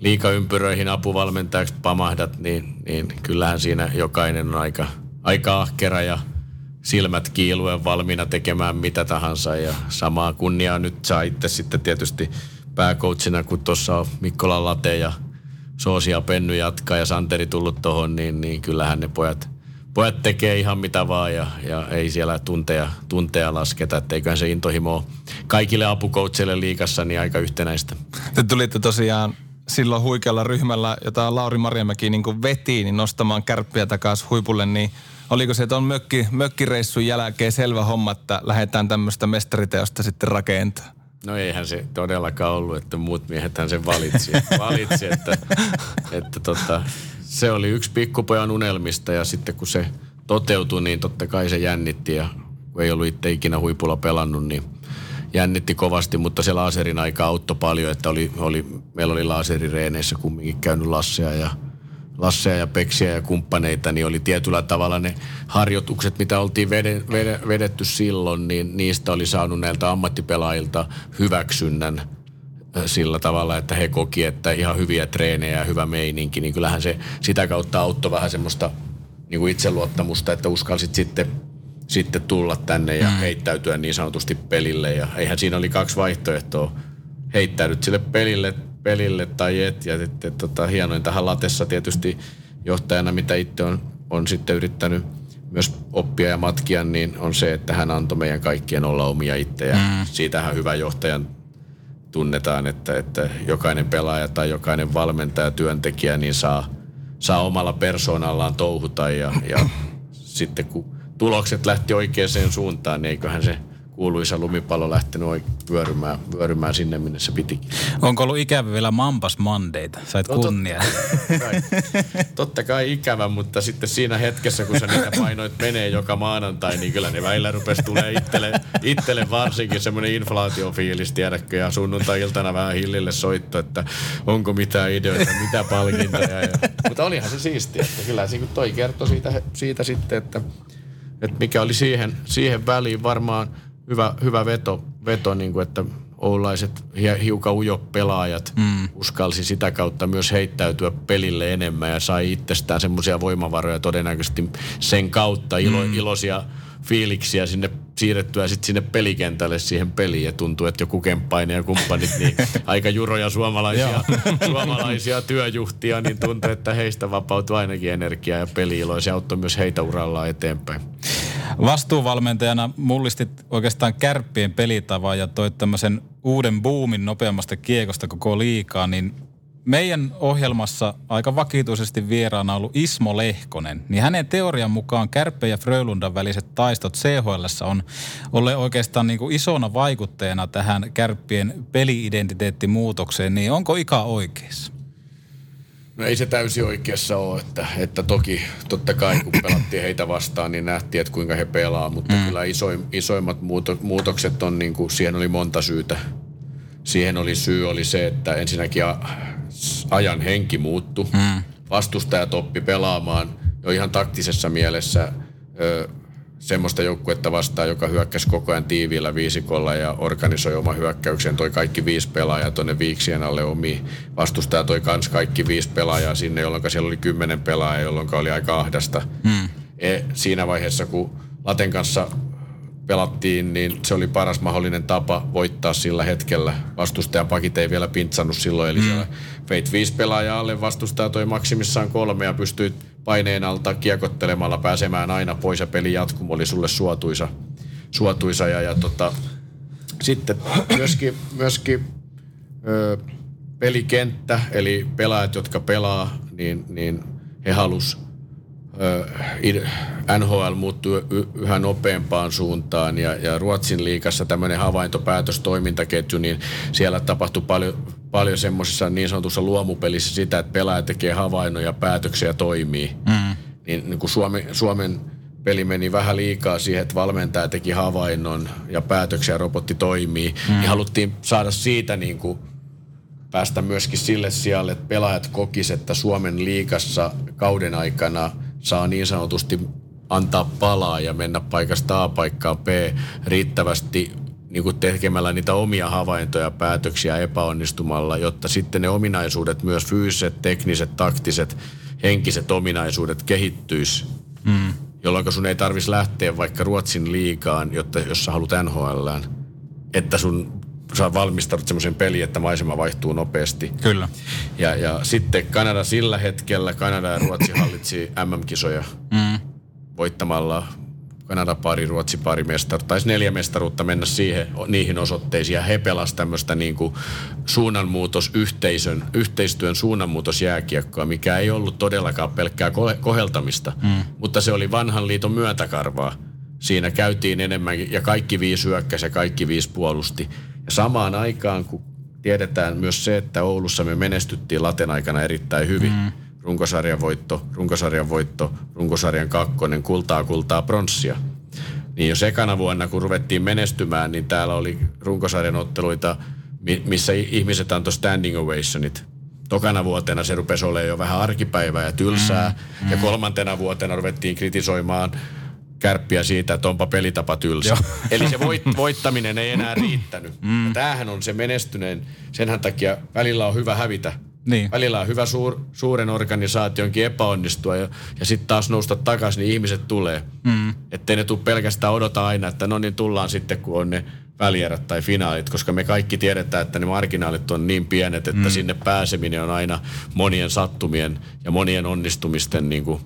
liikaympyröihin apuvalmentajaksi pamahdat, niin, niin kyllähän siinä jokainen on aika, aika ahkera ja silmät kiiluen valmiina tekemään mitä tahansa. Ja samaa kunniaa nyt saa itse sitten tietysti pääcoachina, kun tuossa on Mikkola Late ja Soosia Penny jatkaa ja Santeri tullut tuohon, niin, niin kyllähän ne pojat, pojat tekee ihan mitä vaan ja, ja ei siellä tunteja, tunteja lasketa. Että eiköhän se intohimo kaikille apukoutseille liikassa niin aika yhtenäistä. Te tulitte tosiaan silloin huikealla ryhmällä, jota Lauri Marjamäki niin veti, niin nostamaan kärppiä takaisin huipulle, niin oliko se tuon mökki, mökkireissun jälkeen selvä homma, että lähdetään tämmöistä mestariteosta sitten rakentaa? No eihän se todellakaan ollut, että muut miehethän sen valitsi. valitsi että, että tota, se oli yksi pikkupojan unelmista ja sitten kun se toteutui, niin totta kai se jännitti ja kun ei ollut itse ikinä huipulla pelannut, niin jännitti kovasti, mutta se laserin aika auttoi paljon, että oli, oli, meillä oli laserireeneissä kumminkin käynyt Lassea ja – Lasseja ja Peksiä ja kumppaneita, niin oli tietyllä tavalla ne harjoitukset, mitä oltiin vedetty silloin, niin niistä oli saanut näiltä ammattipelaajilta hyväksynnän sillä tavalla, että he koki, että ihan hyviä treenejä ja hyvä meininki, niin kyllähän se sitä kautta auttoi vähän semmoista niin kuin itseluottamusta, että uskalsit sitten, sitten tulla tänne ja mm. heittäytyä niin sanotusti pelille. Ja eihän siinä oli kaksi vaihtoehtoa. Heittäydyt sille pelille pelille tai et. Ja sitten tota, hienoin tähän latessa tietysti johtajana, mitä itse on, on sitten yrittänyt myös oppia ja matkia, niin on se, että hän antoi meidän kaikkien olla omia itseä. Mm. Siitähän hyvä johtajan tunnetaan, että, että jokainen pelaaja tai jokainen valmentaja, työntekijä, niin saa, saa omalla persoonallaan touhuta ja, ja sitten kun tulokset lähti oikeaan suuntaan, niin eiköhän se kuuluisa lumipallo lähtenyt vyörymään, vyörymään sinne, minne se piti. Onko ollut ikävä vielä Mampas Mandeita? Sait no, kunnia. Totta kai, totta kai ikävä, mutta sitten siinä hetkessä, kun sä niitä painoit menee joka maanantai, niin kyllä ne väillä rupesi tulee itselle, itselle varsinkin semmoinen inflaatiofiilis, tiedätkö, ja sunnuntai-iltana vähän hillille soitto, että onko mitään ideoita, mitä palkintoja. Ja, mutta olihan se siistiä, että kyllä se toi kertoi siitä, siitä sitten, että, että mikä oli siihen, siihen väliin varmaan – hyvä, hyvä veto, veto niin kuin, että oulaiset hiukan ujo pelaajat mm. uskalsi sitä kautta myös heittäytyä pelille enemmän ja sai itsestään semmoisia voimavaroja todennäköisesti sen kautta ilo, mm. iloisia fiiliksiä sinne siirrettyä sitten sinne pelikentälle siihen peliin ja tuntuu, että joku kemppainen ja kumppanit, niin aika juroja suomalaisia, suomalaisia työjuhtia, niin tuntuu, että heistä vapautui ainakin energiaa ja peli Se auttoi myös heitä urallaan eteenpäin. Vastuuvalmentajana mullistit oikeastaan kärppien pelitavan ja toit tämmöisen uuden buumin nopeammasta kiekosta koko liikaa, niin meidän ohjelmassa aika vakituisesti vieraana ollut Ismo Lehkonen, niin hänen teorian mukaan Kärppe ja Frölundan väliset taistot CHL on olleet oikeastaan niin kuin isona vaikutteena tähän Kärppien peliidentiteettimuutokseen, niin onko Ika oikeassa? No ei se täysin oikeassa ole, että, että toki totta kai kun pelattiin heitä vastaan, niin nähtiin, että kuinka he pelaa, mutta mm. kyllä isoim, isoimmat muuto, muutokset on, niin kuin, siihen oli monta syytä. Siihen oli syy oli se, että ensinnäkin ajan henki muuttu. Mm. Vastustajat oppi pelaamaan jo ihan taktisessa mielessä ö, semmoista joukkuetta vastaan, joka hyökkäsi koko ajan tiiviillä viisikolla ja organisoi oma hyökkäyksen, toi kaikki viisi pelaajaa tuonne viiksien alle omiin. Vastustaja toi kans kaikki viisi pelaajaa sinne, jolloin siellä oli kymmenen pelaajaa, jolloin oli aika ahdasta. Mm. E, siinä vaiheessa, kun Laten kanssa pelattiin, niin se oli paras mahdollinen tapa voittaa sillä hetkellä. Vastustajan pakit ei vielä pintsannut silloin, eli mm. veit viisi pelaajaa alle, vastustaja toi maksimissaan kolme ja pystyi paineen alta kiekottelemalla pääsemään aina pois ja peli jatkumo oli sulle suotuisa. suotuisa ja, ja tota, sitten myöskin, myöskin ö, pelikenttä, eli pelaajat, jotka pelaa, niin, niin he halus NHL muuttuu yhä nopeampaan suuntaan ja, ja Ruotsin liikassa tämmöinen havaintopäätöstoimintaketju, niin siellä tapahtui paljon, paljon semmoisessa niin sanotussa luomupelissä sitä, että pelaaja tekee havainnoja, päätöksiä toimii. Mm. Niin, niin kuin Suomi, Suomen peli meni vähän liikaa siihen, että valmentaja teki havainnon ja päätöksiä robotti toimii, mm. niin haluttiin saada siitä niin kuin päästä myöskin sille sijalle, että pelaajat kokis, että Suomen liikassa kauden aikana – saa niin sanotusti antaa palaa ja mennä paikasta A paikkaan B riittävästi niin kuin tekemällä niitä omia havaintoja, päätöksiä epäonnistumalla, jotta sitten ne ominaisuudet, myös fyysiset, tekniset, taktiset, henkiset ominaisuudet kehittyisi. Mm. Jolloin sun ei tarvitsisi lähteä vaikka Ruotsin liikaan, jotta, jos sä haluat NHLään, että sun sä valmistanut semmoisen peli, että maisema vaihtuu nopeasti. Kyllä. Ja, ja sitten Kanada sillä hetkellä, Kanada ja Ruotsi hallitsi MM-kisoja mm. voittamalla Kanada pari, Ruotsi pari mestaruutta, taisi neljä mestaruutta mennä siihen, niihin osoitteisiin. Ja he pelasivat tämmöistä niin kuin suunnanmuutos, yhteisön, yhteistyön suunnanmuutosjääkiekkoa, mikä ei ollut todellakaan pelkkää koheltamista, mm. mutta se oli vanhan liiton myötäkarvaa. Siinä käytiin enemmän ja kaikki viisi hyökkäsi ja kaikki viisi puolusti. Ja samaan aikaan, kun tiedetään myös se, että Oulussa me menestyttiin laten aikana erittäin hyvin. Mm. Runkosarjan voitto, runkosarjan voitto, runkosarjan kakkonen, kultaa, kultaa, pronssia. Niin jos ekana vuonna, kun ruvettiin menestymään, niin täällä oli runkosarjan otteluita, missä ihmiset antoi standing ovationit. Tokana vuotena se rupesi olemaan jo vähän arkipäivää ja tylsää. Mm, mm. Ja kolmantena vuotena ruvettiin kritisoimaan kärppiä siitä, että onpa pelitapa tylsä. Eli se voit, voittaminen ei enää riittänyt. Mm. Ja tämähän on se menestyneen, senhän takia välillä on hyvä hävitä. Niin. Välillä on hyvä suur, suuren organisaationkin epäonnistua ja, ja sitten taas nousta takaisin, niin ihmiset tulee. Mm. Että ne tule pelkästään odota aina, että no niin tullaan sitten, kun on ne välierät tai finaalit, koska me kaikki tiedetään, että ne marginaalit on niin pienet, että mm. sinne pääseminen on aina monien sattumien ja monien onnistumisten niin kuin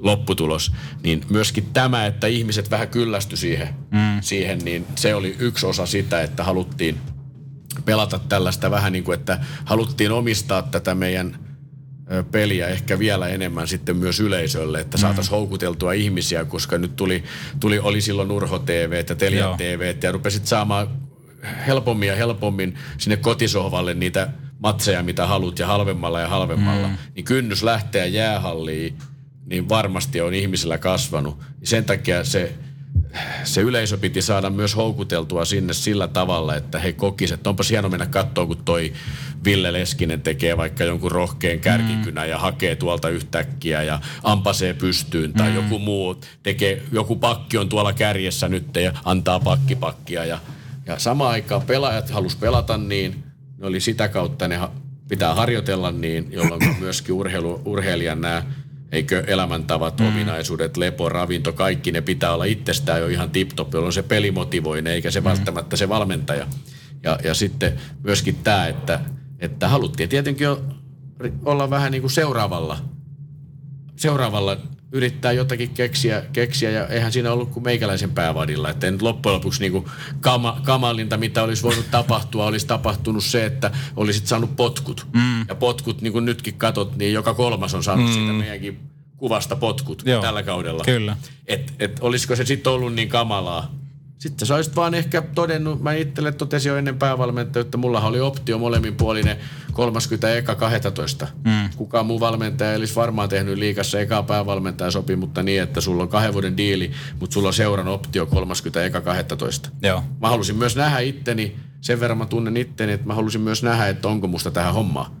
lopputulos, niin myöskin tämä, että ihmiset vähän kyllästy siihen, mm. siihen, niin se oli yksi osa sitä, että haluttiin pelata tällaista vähän niin kuin, että haluttiin omistaa tätä meidän peliä ehkä vielä enemmän sitten myös yleisölle, että saataisiin houkuteltua ihmisiä, koska nyt tuli, tuli oli silloin Urho TV ja Telia Joo. TV ja rupesit saamaan helpommin ja helpommin sinne kotisohvalle niitä matseja, mitä haluat ja halvemmalla ja halvemmalla, mm. niin kynnys lähteä jäähalliin, niin varmasti on ihmisillä kasvanut. Sen takia se, se yleisö piti saada myös houkuteltua sinne sillä tavalla, että he kokisivat, että onpas hieno mennä katsoa, kun toi Ville Leskinen tekee vaikka jonkun rohkeen kärkikynä ja hakee tuolta yhtäkkiä ja ampasee pystyyn tai joku muu tekee, joku pakki on tuolla kärjessä nyt ja antaa pakkipakkia ja, ja samaan aikaan pelaajat halus pelata niin, ne oli sitä kautta ne pitää harjoitella niin, jolloin myöskin urheilu, urheilijan nämä eikö elämäntavat, mm. ominaisuudet, lepo, ravinto, kaikki ne pitää olla itsestään jo ihan tip-top, jolloin se peli motivoi ne, eikä se mm. välttämättä se valmentaja. Ja, ja sitten myöskin tämä, että, että haluttiin tietenkin olla vähän niin kuin seuraavalla, seuraavalla yrittää jotakin keksiä, keksiä ja eihän siinä ollut kuin meikäläisen päävadilla. Että nyt loppujen lopuksi niin kama, kamalinta, mitä olisi voinut tapahtua, olisi tapahtunut se, että olisit saanut potkut. Mm. Ja potkut, niin kuin nytkin katot, niin joka kolmas on saanut mm. siitä meidänkin kuvasta potkut Joo. tällä kaudella. Kyllä. Et, et olisiko se sitten ollut niin kamalaa? Sitten sä olisit vaan ehkä todennut, mä itselle totesin jo ennen päävalmentaja, että mulla oli optio molemminpuolinen 30 eka 12. Mm. Kukaan muu valmentaja ei olisi varmaan tehnyt liikassa ekaa päävalmentaja sopi, mutta niin, että sulla on kahden vuoden diili, mutta sulla on seuran optio 30 eka 12. Joo. Mä halusin myös nähdä itteni, sen verran mä tunnen itteni, että mä halusin myös nähdä, että onko musta tähän hommaa.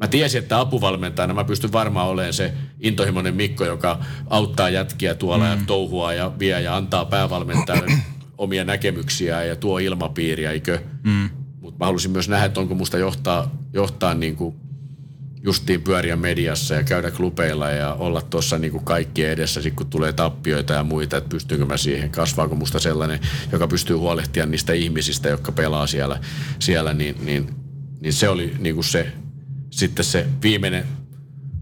Mä tiesin, että apuvalmentajana mä pystyn varmaan olemaan se intohimoinen Mikko, joka auttaa jätkiä tuolla mm. ja touhua ja vie ja antaa päävalmentajalle omia näkemyksiä ja tuo ilmapiiriä, eikö? Mm. Mutta mä halusin myös nähdä, että onko musta johtaa, johtaa niin kuin justiin pyöriä mediassa ja käydä klubeilla ja olla tuossa niin kuin kaikkien edessä, sit kun tulee tappioita ja muita, että pystynkö mä siihen, kasvaako musta sellainen, joka pystyy huolehtimaan niistä ihmisistä, jotka pelaa siellä, siellä niin, niin, niin se oli niin kuin se, sitten se viimeinen,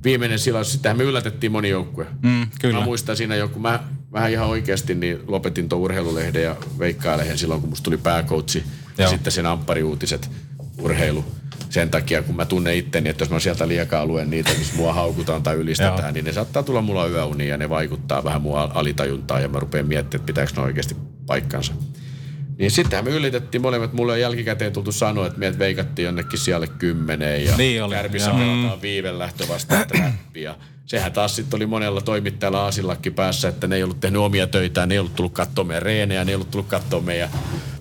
viimeinen sillä, sitähän me yllätettiin moni joukkue. Mm, kyllä. Mä muistan siinä joku, mä vähän ihan oikeasti niin lopetin tuon urheilulehden ja veikkailehen silloin, kun musta tuli pääkoutsi. Ja sitten sen amppariuutiset, urheilu. Sen takia, kun mä tunnen itteni, että jos mä sieltä liekaa luen niitä, missä mua haukutaan tai ylistetään, Joo. niin ne saattaa tulla mulla yöuniin ja ne vaikuttaa vähän mua alitajuntaan ja mä rupean miettimään, että pitääkö ne oikeasti paikkansa. Niin sittenhän me ylitettiin molemmat. Mulle on jälkikäteen tultu sanoa, että meidät veikattiin jonnekin siellä kymmeneen ja Niin oli, Kärpissä pelataan viiven lähtö vastaan trappia. Sehän taas sitten oli monella toimittajalla aasillakki päässä, että ne ei ollut tehnyt omia töitään, ne ei ollut tullut katsoa meidän reenejä, ne ei ollut tullut katsoa meidän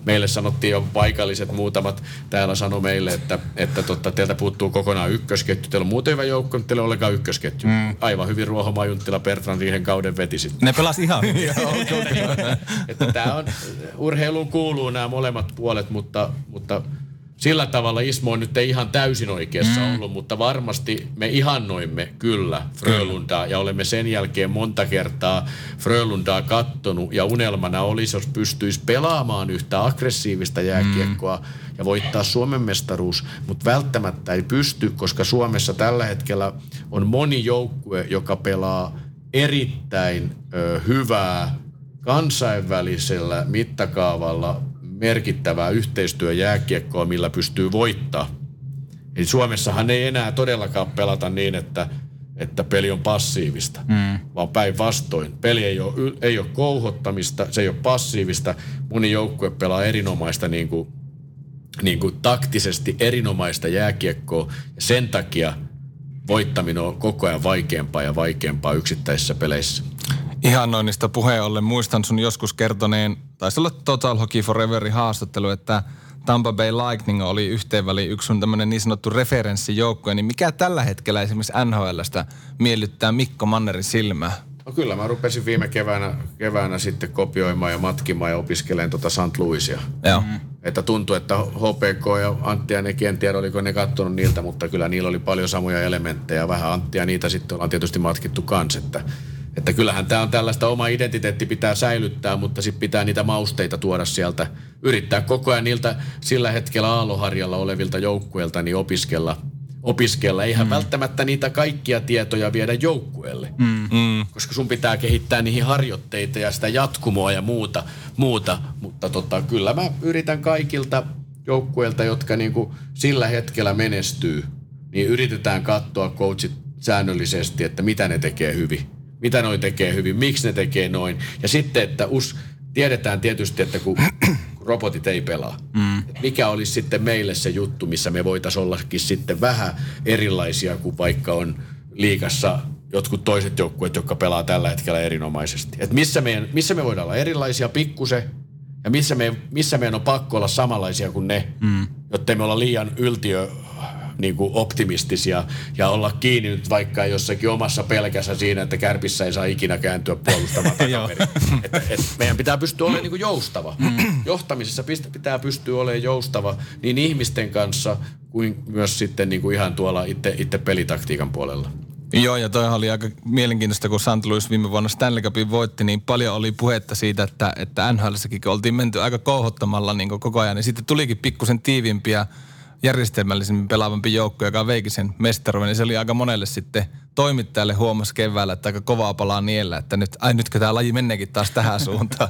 Meille sanottiin jo paikalliset muutamat täällä sanoi meille, että, että totta, teiltä puuttuu kokonaan ykkösketju. Teillä on muuten hyvä joukko, mutta teillä ei ole ollenkaan ykkösketju. Mm. Aivan hyvin Ruohomaa Junttila Bertrand kauden veti sitten. Ne pelas ihan hyvin. että tämä on, urheiluun kuuluu nämä molemmat puolet, mutta, mutta sillä tavalla Ismo on nyt ei ihan täysin oikeassa mm. ollut, mutta varmasti me ihannoimme kyllä Frölundaa ja olemme sen jälkeen monta kertaa Frölundaa kattonut ja unelmana olisi, jos pystyisi pelaamaan yhtä aggressiivista jääkiekkoa mm. ja voittaa Suomen mestaruus, mutta välttämättä ei pysty, koska Suomessa tällä hetkellä on moni joukkue, joka pelaa erittäin ö, hyvää kansainvälisellä mittakaavalla merkittävää yhteistyöjääkiekkoa, millä pystyy voittaa. Eli Suomessahan ei enää todellakaan pelata niin, että, että peli on passiivista, mm. vaan päinvastoin. Peli ei ole, ei ole kouhottamista, se ei ole passiivista. Moni joukkue pelaa erinomaista niin kuin, niin kuin taktisesti erinomaista jääkiekkoa ja sen takia voittaminen on koko ajan vaikeampaa ja vaikeampaa yksittäisissä peleissä. Ihannoinnista puheen ollen muistan sun joskus kertoneen, taisi olla Total Hockey Foreverin haastattelu, että Tampa Bay Lightning oli yhteenväli yksi sun tämmöinen niin sanottu referenssijoukkue, niin mikä tällä hetkellä esimerkiksi NHLstä miellyttää Mikko Mannerin silmää? No kyllä, mä rupesin viime keväänä, keväänä sitten kopioimaan ja matkimaan ja opiskelemaan tuota St. Louisia. Joo. Mm. Että tuntui, että HPK ja Antti ja nekin, en tiedä oliko ne kattonut niiltä, mutta kyllä niillä oli paljon samoja elementtejä. Vähän Antti ja niitä sitten ollaan tietysti matkittu kans, että, että kyllähän tämä on tällaista oma identiteetti pitää säilyttää, mutta sitten pitää niitä mausteita tuoda sieltä. Yrittää koko ajan niiltä sillä hetkellä aalloharjalla olevilta joukkueilta niin opiskella opiskella. Eihän mm. välttämättä niitä kaikkia tietoja viedä joukkueelle, mm. Mm. koska sun pitää kehittää niihin harjoitteita ja sitä jatkumoa ja muuta. muuta. Mutta tota, kyllä mä yritän kaikilta joukkueilta, jotka niinku sillä hetkellä menestyy, niin yritetään katsoa coachit säännöllisesti, että mitä ne tekee hyvin. Mitä noi tekee hyvin, miksi ne tekee noin. Ja sitten, että us, tiedetään tietysti, että kun, kun robotit ei pelaa, mm. mikä olisi sitten meille se juttu, missä me voitaisiin ollakin sitten vähän erilaisia kuin vaikka on liikassa jotkut toiset joukkueet, jotka pelaa tällä hetkellä erinomaisesti. Et missä, meidän, missä me voidaan olla erilaisia pikkusen ja missä, me, missä meidän on pakko olla samanlaisia kuin ne, mm. jotta me olla liian yltiö niin kuin optimistisia ja olla kiinni nyt vaikka jossakin omassa pelkässä siinä, että kärpissä ei saa ikinä kääntyä puolustamaan takaperin. että, et meidän pitää pystyä olemaan niin kuin joustava. Mm. Johtamisessa pitää pystyä olemaan joustava niin ihmisten kanssa kuin myös sitten niin kuin ihan tuolla itse, itse pelitaktiikan puolella. Joo, ja toihan oli aika mielenkiintoista, kun St. Louis viime vuonna Stanley Cupin voitti, niin paljon oli puhetta siitä, että, että NHLssäkin oltiin menty aika kouhottamalla niin koko ajan, niin sitten tulikin pikkusen tiivimpiä järjestelmällisemmin pelaavampi joukko, joka veikin sen mestaruuden, niin se oli aika monelle sitten toimittajalle huomasi keväällä, että aika kovaa palaa niellä, että nyt, ai nytkö tämä laji meneekin taas tähän suuntaan.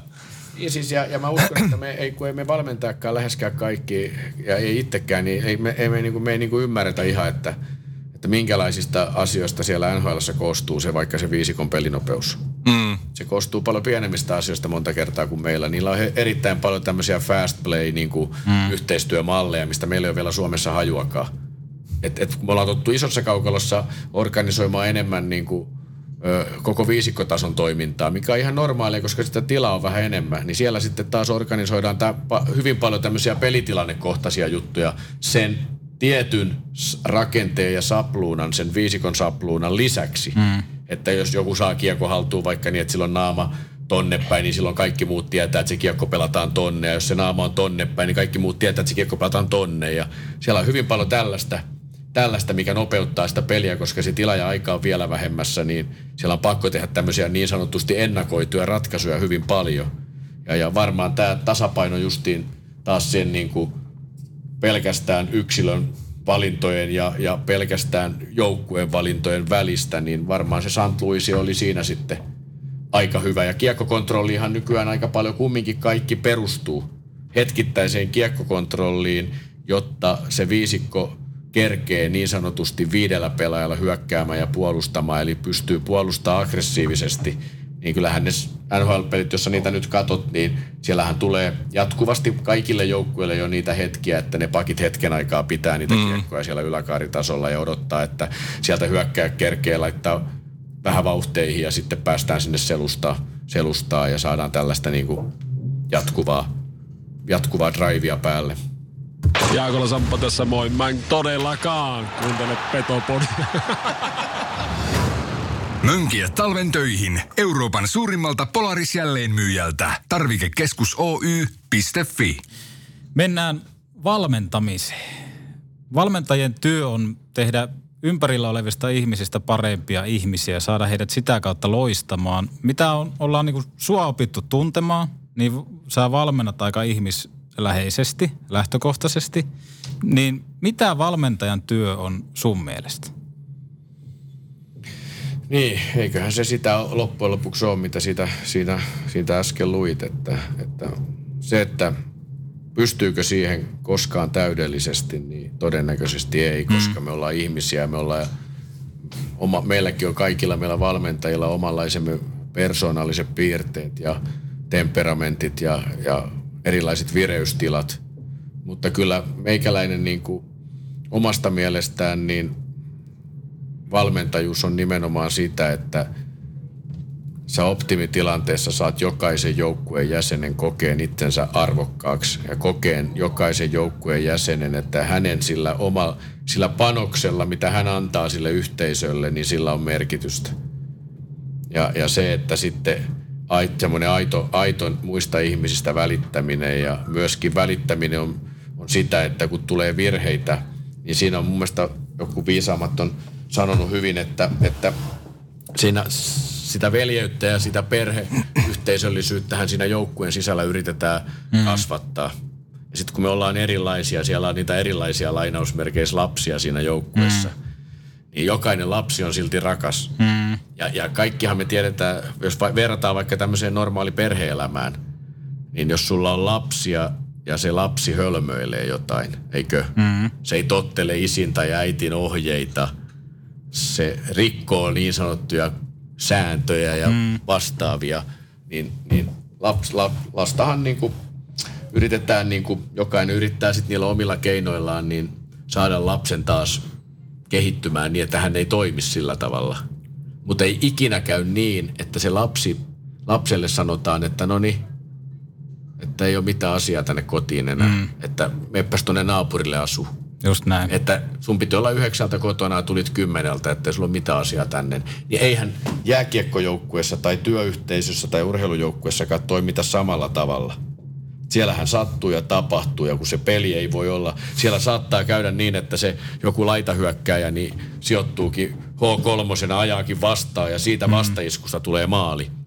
Ja, siis, ja, ja mä uskon, että me ei, kun ei me valmentajakaan läheskään kaikki, ja ei itsekään, niin ei me, ei me, niin kuin, me ei niin kuin ymmärretä ihan, että, että minkälaisista asioista siellä NHL koostuu se vaikka se viisikon pelinopeus. Mm. Se koostuu paljon pienemmistä asioista monta kertaa kuin meillä. Niillä on erittäin paljon tämmöisiä fast play niin kuin mm. yhteistyömalleja, mistä meillä ei ole vielä Suomessa hajuakaan. Et, et, kun me ollaan tottu isossa kaukalossa organisoimaan enemmän niin kuin, ö, koko viisikkotason toimintaa, mikä on ihan normaalia, koska sitä tilaa on vähän enemmän, niin siellä sitten taas organisoidaan tää, hyvin paljon tämmöisiä pelitilannekohtaisia juttuja sen tietyn rakenteen ja sapluunan, sen viisikon sapluunan lisäksi. Mm. Että jos joku saa kiekko haltuun vaikka niin, että silloin naama tonne päin, niin silloin kaikki muut tietää, että se kiekko pelataan tonne. Ja jos se naama on tonne päin, niin kaikki muut tietää, että se kiekko pelataan tonne. Ja siellä on hyvin paljon tällaista, tällaista, mikä nopeuttaa sitä peliä, koska se tila ja aika on vielä vähemmässä, niin siellä on pakko tehdä tämmöisiä niin sanotusti ennakoituja ratkaisuja hyvin paljon. Ja, ja varmaan tämä tasapaino justiin taas sen niin kuin pelkästään yksilön valintojen ja, ja pelkästään joukkueen valintojen välistä, niin varmaan se St. Louis oli siinä sitten aika hyvä. Ja kiekkokontrolliinhan nykyään aika paljon kumminkin kaikki perustuu hetkittäiseen kiekkokontrolliin, jotta se viisikko kerkee niin sanotusti viidellä pelaajalla hyökkäämään ja puolustamaan, eli pystyy puolustamaan aggressiivisesti – niin kyllähän ne NHL-pelit, jossa niitä nyt katot, niin siellähän tulee jatkuvasti kaikille joukkueille jo niitä hetkiä, että ne pakit hetken aikaa pitää niitä mm. kiekkoja siellä yläkaaritasolla ja odottaa, että sieltä hyökkää kerkee laittaa vähän vauhteihin ja sitten päästään sinne selustaa, selustaa ja saadaan tällaista niin kuin jatkuvaa, jatkuvaa drivea päälle. Jaakola Samppa tässä moi. Mä en todellakaan kuuntele Petopodia. Mönkiä talven töihin Euroopan suurimmalta Polaris jälleenmyyjältä. Tarvikekeskus Oy.fi. Mennään valmentamiseen. Valmentajien työ on tehdä ympärillä olevista ihmisistä parempia ihmisiä saada heidät sitä kautta loistamaan. Mitä on, ollaan niin sua opittu tuntemaan, niin sä valmennat aika ihmisläheisesti, lähtökohtaisesti. Niin mitä valmentajan työ on sun mielestä? Niin, eiköhän se sitä loppujen lopuksi ole, mitä siitä, siitä, siitä äsken luit. Että, että se, että pystyykö siihen koskaan täydellisesti, niin todennäköisesti ei, koska mm. me ollaan ihmisiä, me ollaan, oma, meilläkin on kaikilla meillä valmentajilla omanlaisemme persoonalliset piirteet ja temperamentit ja, ja erilaiset vireystilat. Mutta kyllä meikäläinen niin kuin omasta mielestään niin valmentajuus on nimenomaan sitä, että sä optimitilanteessa saat jokaisen joukkueen jäsenen kokeen itsensä arvokkaaksi ja kokeen jokaisen joukkueen jäsenen, että hänen sillä, oma, sillä panoksella, mitä hän antaa sille yhteisölle, niin sillä on merkitystä. Ja, ja se, että sitten semmoinen aito, aito muista ihmisistä välittäminen ja myöskin välittäminen on, on sitä, että kun tulee virheitä, niin siinä on mun mielestä joku viisaammat on sanonut hyvin, että, että siinä sitä veljeyttä ja sitä perheyhteisöllisyyttähän siinä joukkueen sisällä yritetään mm. kasvattaa. Ja sitten kun me ollaan erilaisia, siellä on niitä erilaisia lainausmerkeissä lapsia siinä joukkueessa, mm. niin jokainen lapsi on silti rakas. Mm. Ja, ja kaikkihan me tiedetään, jos va- verrataan vaikka tämmöiseen normaali perheelämään, niin jos sulla on lapsia ja se lapsi hölmöilee jotain, eikö? Mm. Se ei tottele isin tai äitin ohjeita. Se rikkoo niin sanottuja sääntöjä ja mm. vastaavia. Niin, niin laps, la, lastahan niin kuin yritetään, niin kuin, jokainen yrittää sitten niillä omilla keinoillaan niin saada lapsen taas kehittymään niin, että hän ei toimi sillä tavalla. Mutta ei ikinä käy niin, että se lapsi, lapselle sanotaan, että no niin, että ei ole mitään asiaa tänne kotiin enää. Mm. Että meppäs tuonne naapurille asu. Just näin. Että sun piti olla yhdeksältä kotona ja tulit kymmeneltä, että sulla ole mitään asiaa tänne. Niin eihän jääkiekkojoukkuessa tai työyhteisössä tai urheilujoukkuessakaan toimita samalla tavalla. Siellähän sattuu ja tapahtuu ja kun se peli ei voi olla. Siellä saattaa käydä niin, että se joku laitahyökkäjä niin sijoittuukin H3 ajaakin vastaan ja siitä vastaiskusta tulee maali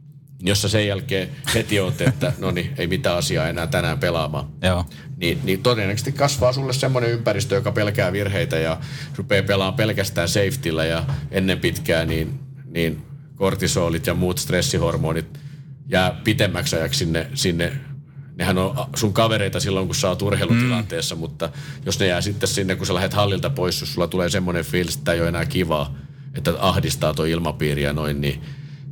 jossa sen jälkeen heti oot, että no niin, ei mitään asiaa enää tänään pelaamaan. Joo. Niin, niin todennäköisesti kasvaa sulle semmoinen ympäristö, joka pelkää virheitä ja rupeaa pelaamaan pelkästään safetyllä ja ennen pitkää niin, niin kortisolit ja muut stressihormonit jää pitemmäksi ajaksi sinne, sinne nehän on sun kavereita silloin, kun sä oot urheilutilanteessa, mm. mutta jos ne jää sitten sinne, kun sä lähdet hallilta pois, jos sulla tulee semmoinen fiilis, että ei ole enää kivaa, että ahdistaa tuo ilmapiiri ja noin, niin,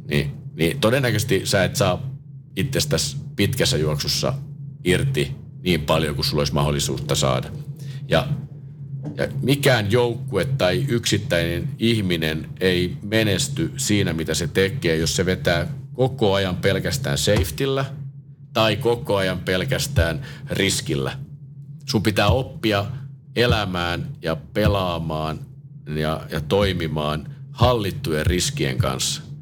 niin niin todennäköisesti sä et saa itsestäsi pitkässä juoksussa irti niin paljon kuin sulla olisi mahdollisuutta saada. Ja, ja mikään joukkue tai yksittäinen ihminen ei menesty siinä, mitä se tekee, jos se vetää koko ajan pelkästään safetyllä tai koko ajan pelkästään riskillä. Sun pitää oppia elämään ja pelaamaan ja, ja toimimaan hallittujen riskien kanssa –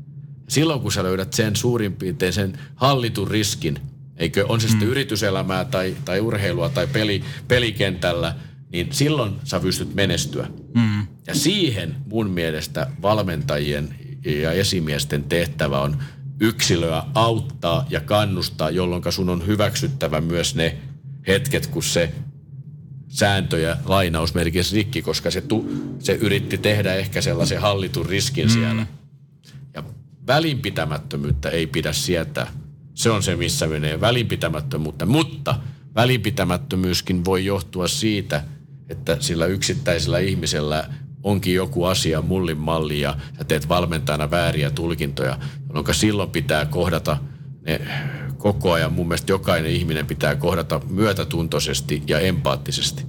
silloin kun sä löydät sen suurin piirtein sen hallitun riskin, eikö on se sitten mm. yrityselämää tai, tai urheilua tai peli, pelikentällä, niin silloin sä pystyt menestyä. Mm. Ja siihen mun mielestä valmentajien ja esimiesten tehtävä on yksilöä auttaa ja kannustaa, jolloin sun on hyväksyttävä myös ne hetket, kun se sääntöjä lainausmerkissä rikki, koska se, tu, se yritti tehdä ehkä sellaisen hallitun riskin mm. siellä välinpitämättömyyttä ei pidä sietää. Se on se, missä menee välinpitämättömyyttä. Mutta välinpitämättömyyskin voi johtua siitä, että sillä yksittäisellä ihmisellä onkin joku asia mullin malli ja sä teet valmentajana vääriä tulkintoja, jolloin silloin pitää kohdata ne koko ajan. Mun mielestä jokainen ihminen pitää kohdata myötätuntoisesti ja empaattisesti.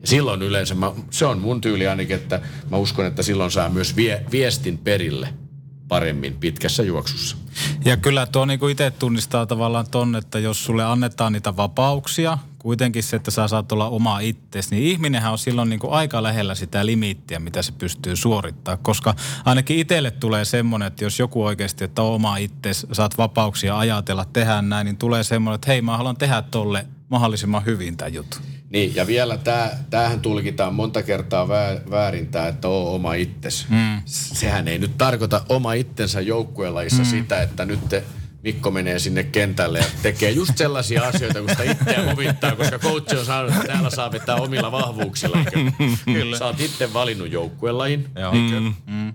Ja silloin yleensä, mä, se on mun tyyli ainakin, että mä uskon, että silloin saa myös vie, viestin perille – paremmin pitkässä juoksussa. Ja kyllä tuo niin kuin itse tunnistaa tavallaan ton, että jos sulle annetaan niitä vapauksia, kuitenkin se, että sä saat olla oma itsesi, niin ihminenhän on silloin niin kuin aika lähellä sitä limittiä, mitä se pystyy suorittaa. Koska ainakin itselle tulee semmoinen, että jos joku oikeasti, että oma itsesi, saat vapauksia ajatella, tehdä näin, niin tulee semmoinen, että hei mä haluan tehdä tolle mahdollisimman hyvin tämä juttu. Niin, ja vielä tää, tämähän tulkitaan monta kertaa väärin tämä, että oo oma itsesi. Mm. Sehän ei nyt tarkoita oma itsensä joukkuelajissa mm. sitä, että nyt te Mikko menee sinne kentälle ja tekee just sellaisia asioita, kun sitä itseä huvittaa, koska coach on saanut, että täällä saa vetää omilla vahvuuksilla. Kyllä. Sä oot itse valinnut joukkuelajin. Joo. Mm. Mm.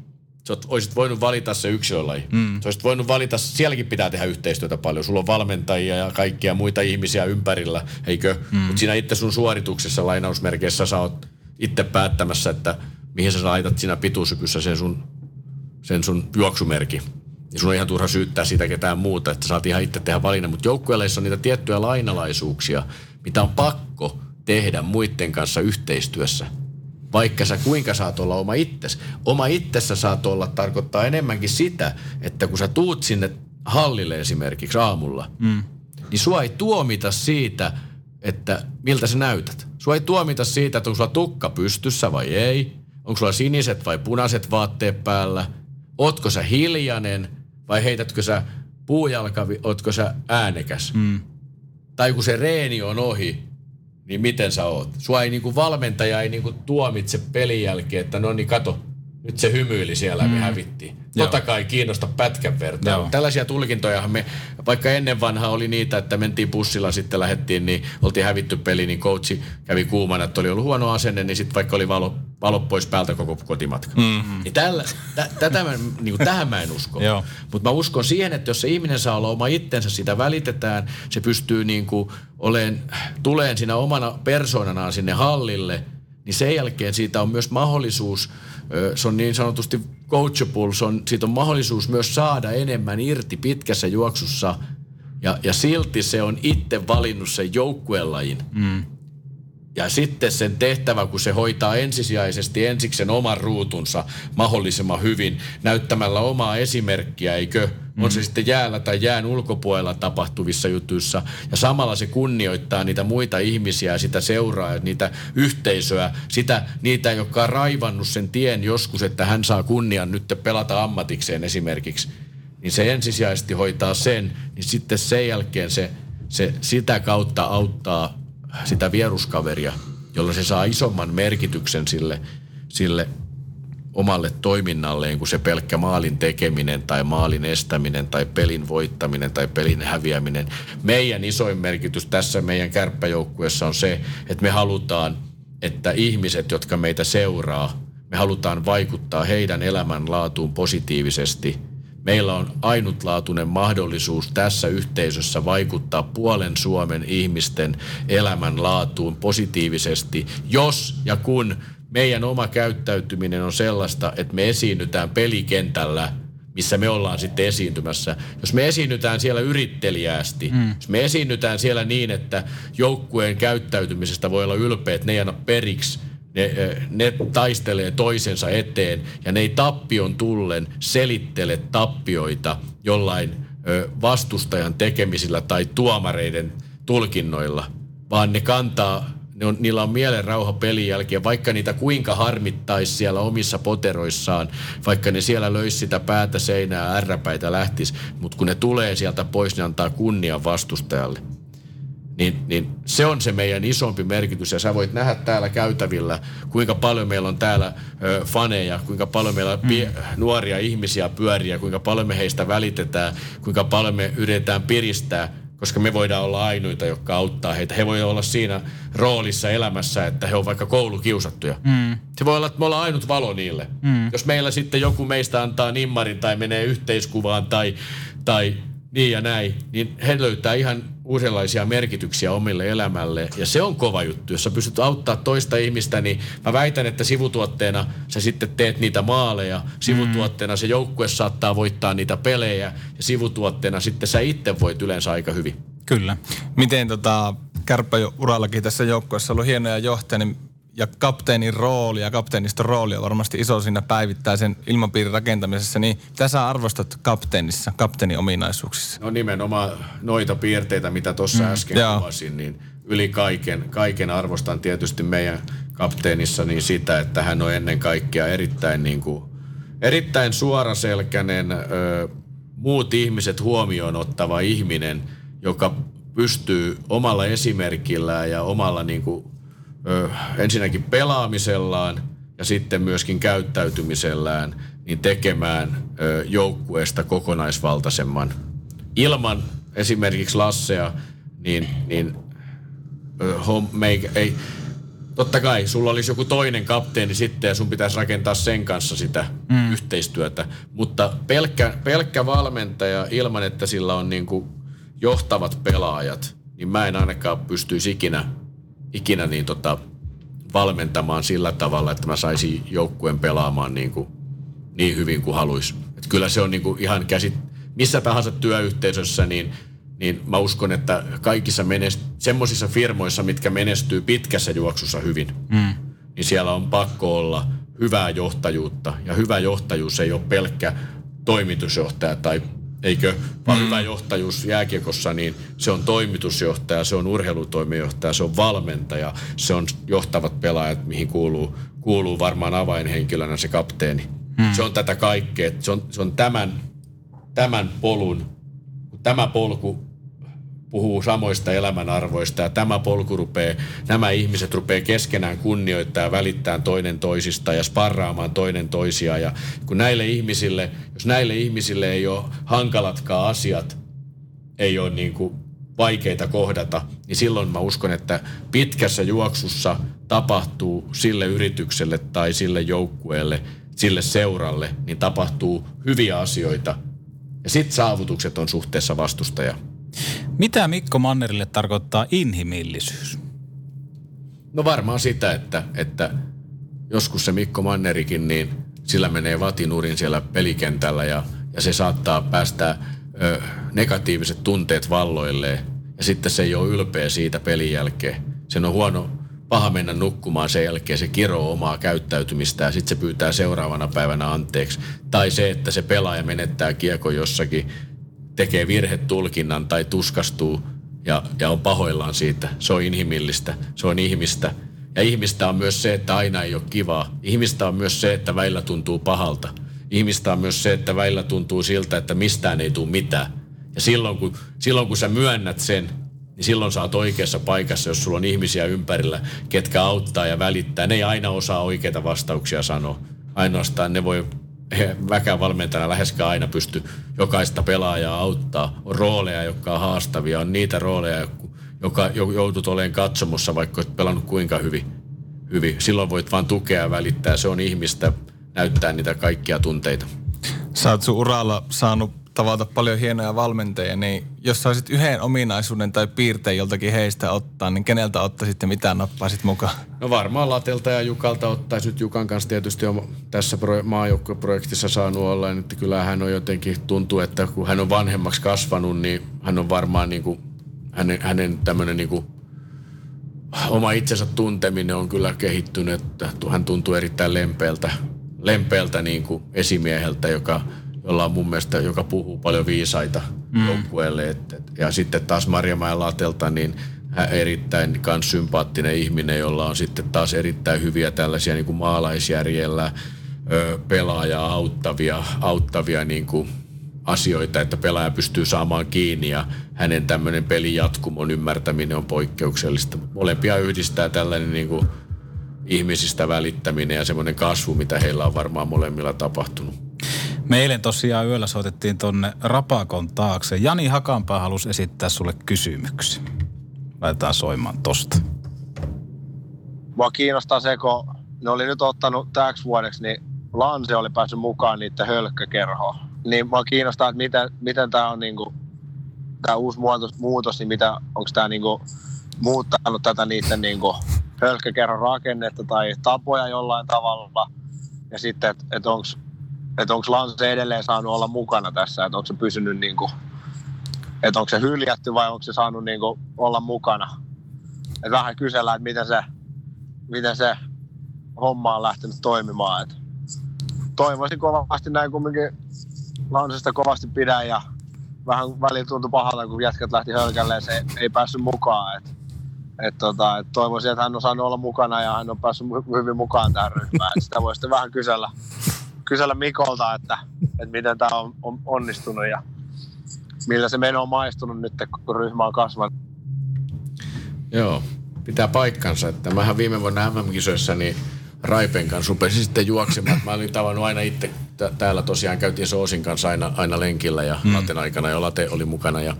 Sä olisit voinut valita se yksilölaji. Mm. Sä olisit voinut valita, sielläkin pitää tehdä yhteistyötä paljon. Sulla on valmentajia ja kaikkia muita ihmisiä ympärillä, eikö? Mm. Mutta siinä itse sun suorituksessa lainausmerkeissä sä oot itse päättämässä, että mihin sä laitat siinä pituusykyssä sen sun, sen sun juoksumerki. Ja sun on ihan turha syyttää sitä ketään muuta, että saat ihan itse tehdä valinnan. Mutta joukkueeleissa on niitä tiettyjä lainalaisuuksia, mitä on pakko tehdä muiden kanssa yhteistyössä – vaikka sä kuinka saat olla oma itsesi. Oma itsessä saat olla tarkoittaa enemmänkin sitä, että kun sä tuut sinne hallille esimerkiksi aamulla, mm. niin sua ei tuomita siitä, että miltä sä näytät. Sua ei tuomita siitä, että onko sulla tukka pystyssä vai ei. Onko sulla siniset vai punaiset vaatteet päällä. Ootko sä hiljainen vai heitätkö sä puujalkavi, ootko sä äänekäs. Mm. Tai kun se reeni on ohi, niin miten sä oot? Sua ei niinku valmentaja ei niinku tuomitse pelin jälkeen, että no niin kato, nyt se hymyili siellä, mm. me hävittiin. Totta kai kiinnosta pätkän vertaa. Joo. Tällaisia tulkintoja me, vaikka ennen vanha oli niitä, että mentiin bussilla, sitten lähettiin, niin oltiin hävitty peli, niin coachi kävi kuumana, että oli ollut huono asenne, niin sitten vaikka oli valo, valo pois päältä koko kotimatka. Mm-hmm. Niin tällä, tä, tätä mä, niin kuin, tähän mä en usko. Joo. Mutta mä uskon siihen, että jos se ihminen saa olla oma itsensä, sitä välitetään, se pystyy niin kuin oleen, tuleen siinä omana persoonanaan sinne hallille, niin sen jälkeen siitä on myös mahdollisuus, se on niin sanotusti coachable, se on, siitä on mahdollisuus myös saada enemmän irti pitkässä juoksussa ja, ja silti se on itse valinnut sen joukkuelajin. Mm. Ja sitten sen tehtävä, kun se hoitaa ensisijaisesti ensiksi sen oman ruutunsa mahdollisimman hyvin, näyttämällä omaa esimerkkiä, eikö? On se sitten jäällä tai jään ulkopuolella tapahtuvissa jutuissa. Ja samalla se kunnioittaa niitä muita ihmisiä ja sitä seuraa, niitä yhteisöä, sitä, niitä, jotka on raivannut sen tien joskus, että hän saa kunnian nyt pelata ammatikseen esimerkiksi. Niin se ensisijaisesti hoitaa sen, niin sitten sen jälkeen se, se sitä kautta auttaa sitä vieruskaveria, jolla se saa isomman merkityksen sille, sille omalle toiminnalleen kuin se pelkkä maalin tekeminen tai maalin estäminen tai pelin voittaminen tai pelin häviäminen. Meidän isoin merkitys tässä meidän kärppäjoukkueessa on se, että me halutaan, että ihmiset, jotka meitä seuraa, me halutaan vaikuttaa heidän elämänlaatuun positiivisesti – meillä on ainutlaatuinen mahdollisuus tässä yhteisössä vaikuttaa puolen Suomen ihmisten elämänlaatuun positiivisesti, jos ja kun meidän oma käyttäytyminen on sellaista, että me esiinnytään pelikentällä, missä me ollaan sitten esiintymässä. Jos me esiinnytään siellä yrittelijäästi, mm. jos me esiinnytään siellä niin, että joukkueen käyttäytymisestä voi olla ylpeä, että ne ei anna periksi – ne, ne taistelee toisensa eteen ja ne ei tappion tullen selittele tappioita jollain vastustajan tekemisillä tai tuomareiden tulkinnoilla, vaan ne kantaa, ne on, niillä on mielen rauha pelin jälkeen, vaikka niitä kuinka harmittaisi siellä omissa poteroissaan, vaikka ne siellä löisi sitä päätä seinää, ärräpäitä lähtis, mutta kun ne tulee sieltä pois, ne antaa kunnian vastustajalle niin, niin se on se meidän isompi merkitys. Ja sä voit nähdä täällä käytävillä, kuinka paljon meillä on täällä ö, faneja, kuinka paljon meillä on pie- nuoria ihmisiä pyöriä, kuinka paljon me heistä välitetään, kuinka paljon me yritetään piristää, koska me voidaan olla ainoita, jotka auttaa heitä. He voi olla siinä roolissa elämässä, että he on vaikka koulukiusattuja. Mm. Se voi olla, että me ollaan ainut valo niille. Mm. Jos meillä sitten joku meistä antaa nimmarin tai menee yhteiskuvaan tai, tai niin ja näin, niin he löytää ihan uudenlaisia merkityksiä omille elämälle. Ja se on kova juttu. Jos sä pystyt auttaa toista ihmistä, niin mä väitän, että sivutuotteena sä sitten teet niitä maaleja. Sivutuotteena se joukkue saattaa voittaa niitä pelejä. Ja sivutuotteena sitten sä itse voit yleensä aika hyvin. Kyllä. Miten tota, kärppäurallakin tässä joukkueessa on ollut hienoja johtajia, niin ja kapteenin rooli ja kapteeniston rooli on varmasti iso siinä päivittäisen ilmapiirin rakentamisessa, niin mitä sä arvostat kapteenissa, kapteenin ominaisuuksissa? No nimenomaan noita piirteitä, mitä tuossa mm, äsken joo. kuvasin, niin yli kaiken, kaiken arvostan tietysti meidän kapteenissa niin sitä, että hän on ennen kaikkea erittäin, niin kuin, erittäin suoraselkäinen, ö, muut ihmiset huomioon ottava ihminen, joka pystyy omalla esimerkillään ja omalla niin kuin, ö, ensinnäkin pelaamisellaan ja sitten myöskin käyttäytymisellään niin tekemään ö, joukkueesta kokonaisvaltaisemman. Ilman esimerkiksi Lassea, niin, niin ö, hom, me ei, totta kai sulla olisi joku toinen kapteeni sitten ja sun pitäisi rakentaa sen kanssa sitä mm. yhteistyötä. Mutta pelkkä, pelkkä valmentaja ilman, että sillä on niin kuin johtavat pelaajat, niin mä en ainakaan pystyisi ikinä ikinä niin tota, valmentamaan sillä tavalla, että mä saisin joukkueen pelaamaan niin, kuin, niin hyvin kuin haluaisi. Et kyllä se on niin kuin ihan käsit, missä tahansa työyhteisössä, niin, niin mä uskon, että kaikissa menest, semmoisissa firmoissa, mitkä menestyy pitkässä juoksussa hyvin, mm. niin siellä on pakko olla hyvää johtajuutta. Ja hyvä johtajuus ei ole pelkkä toimitusjohtaja tai eikö? Vaan mm. hyvä johtajuus jääkiekossa, niin se on toimitusjohtaja, se on urheilutoimijohtaja, se on valmentaja, se on johtavat pelaajat, mihin kuuluu, kuuluu varmaan avainhenkilönä se kapteeni. Mm. Se on tätä kaikkea, se on, se on tämän, tämän polun, tämä polku puhuu samoista elämänarvoista ja tämä polku rupeaa, nämä ihmiset rupeaa keskenään kunnioittaa ja välittää toinen toisista ja sparraamaan toinen toisiaan. Ja kun näille ihmisille, jos näille ihmisille ei ole hankalatkaan asiat, ei ole niin kuin vaikeita kohdata, niin silloin mä uskon, että pitkässä juoksussa tapahtuu sille yritykselle tai sille joukkueelle, sille seuralle, niin tapahtuu hyviä asioita. Ja sitten saavutukset on suhteessa vastustaja. Mitä Mikko Mannerille tarkoittaa inhimillisyys? No varmaan sitä, että, että joskus se Mikko Mannerikin, niin sillä menee vatinurin siellä pelikentällä ja, ja se saattaa päästä ö, negatiiviset tunteet valloilleen. Ja sitten se ei ole ylpeä siitä pelin jälkeen. Sen on huono, paha mennä nukkumaan sen jälkeen, se kiroo omaa käyttäytymistä ja sitten se pyytää seuraavana päivänä anteeksi. Tai se, että se pelaaja menettää kiekko jossakin, tekee virhetulkinnan tai tuskastuu ja, ja on pahoillaan siitä. Se on inhimillistä, se on ihmistä. Ja ihmistä on myös se, että aina ei ole kivaa. Ihmistä on myös se, että väillä tuntuu pahalta. Ihmistä on myös se, että väillä tuntuu siltä, että mistään ei tule mitään. Ja silloin kun, silloin kun sä myönnät sen, niin silloin sä oot oikeassa paikassa, jos sulla on ihmisiä ympärillä, ketkä auttaa ja välittää. Ne ei aina osaa oikeita vastauksia sanoa. Ainoastaan ne voi väkään valmentajana läheskään aina pysty jokaista pelaajaa auttaa. On rooleja, jotka on haastavia. On niitä rooleja, joka joutut olemaan katsomossa, vaikka olet pelannut kuinka hyvin. hyvin. Silloin voit vain tukea ja välittää. Se on ihmistä näyttää niitä kaikkia tunteita. Sä oot sun uralla saanut tavata paljon hienoja valmentajia, niin jos saisit yhden ominaisuuden tai piirteen joltakin heistä ottaa, niin keneltä ottaisit ja mitä nappaisit mukaan? No varmaan Latelta ja Jukalta ottaisi nyt Jukan kanssa tietysti on tässä pro- maajoukkoprojektissa saanut olla, niin että kyllä hän on jotenkin, tuntuu, että kun hän on vanhemmaksi kasvanut, niin hän on varmaan niin kuin, hänen, hänen tämmöinen niin kuin oma itsensä tunteminen on kyllä kehittynyt, että hän tuntuu erittäin lempeältä, lempeältä niin kuin esimieheltä, joka – jolla on mun mielestä, joka puhuu paljon viisaita mm. joukkueelle. Ja sitten taas Marjamäen Latelta, niin hän erittäin kans sympaattinen ihminen, jolla on sitten taas erittäin hyviä tällaisia niin kuin maalaisjärjellä ö, pelaajaa auttavia, auttavia niin kuin asioita, että pelaaja pystyy saamaan kiinni ja hänen tämmöinen pelin jatkumon ymmärtäminen on poikkeuksellista. Molempia yhdistää tällainen niin kuin ihmisistä välittäminen ja semmoinen kasvu, mitä heillä on varmaan molemmilla tapahtunut. Me eilen tosiaan yöllä soitettiin tonne Rapakon taakse. Jani Hakanpää halusi esittää sulle kysymyksen. Laitetaan soimaan tosta. Mua kiinnostaa se, kun ne oli nyt ottanut täksi vuodeksi, niin Lanse oli päässyt mukaan niiden hölkkäkerhoon. Niin mua kiinnostaa, että miten, miten tämä on niinku, tämä uusi muutos, muutos niin mitä, onko tämä niinku muuttanut tätä niiden niinku hölkkäkerhon rakennetta tai tapoja jollain tavalla. Ja sitten, että et, onko että onko Lance edelleen saanut olla mukana tässä, että onko se pysynyt niin kuin, että onko se hyljätty vai onko se saanut niin kuin olla mukana. Että vähän kysellään, että miten se, miten se homma on lähtenyt toimimaan. Et toivoisin kovasti näin kumminkin Lansesta kovasti pidän ja vähän välillä tuntui pahalta, kun jätkät lähti hölkälle se ei päässyt mukaan. Et, et tota, et toivoisin, että hän on saanut olla mukana ja hän on päässyt hyvin mukaan tähän ryhmään. Et sitä voi sitten vähän kysellä, kysellä Mikolta, että, että miten tämä on, on onnistunut ja millä se meno on maistunut nyt, kun ryhmä on kasvanut. Joo, pitää paikkansa. Että mähän viime vuonna MM-kisoissa niin Raipen kanssa rupesin sitten juoksemaan. Mä olin tavannut aina itse täällä tosiaan käytiin Soosin kanssa aina, aina lenkillä ja mm. Laten aikana ja Late oli mukana ja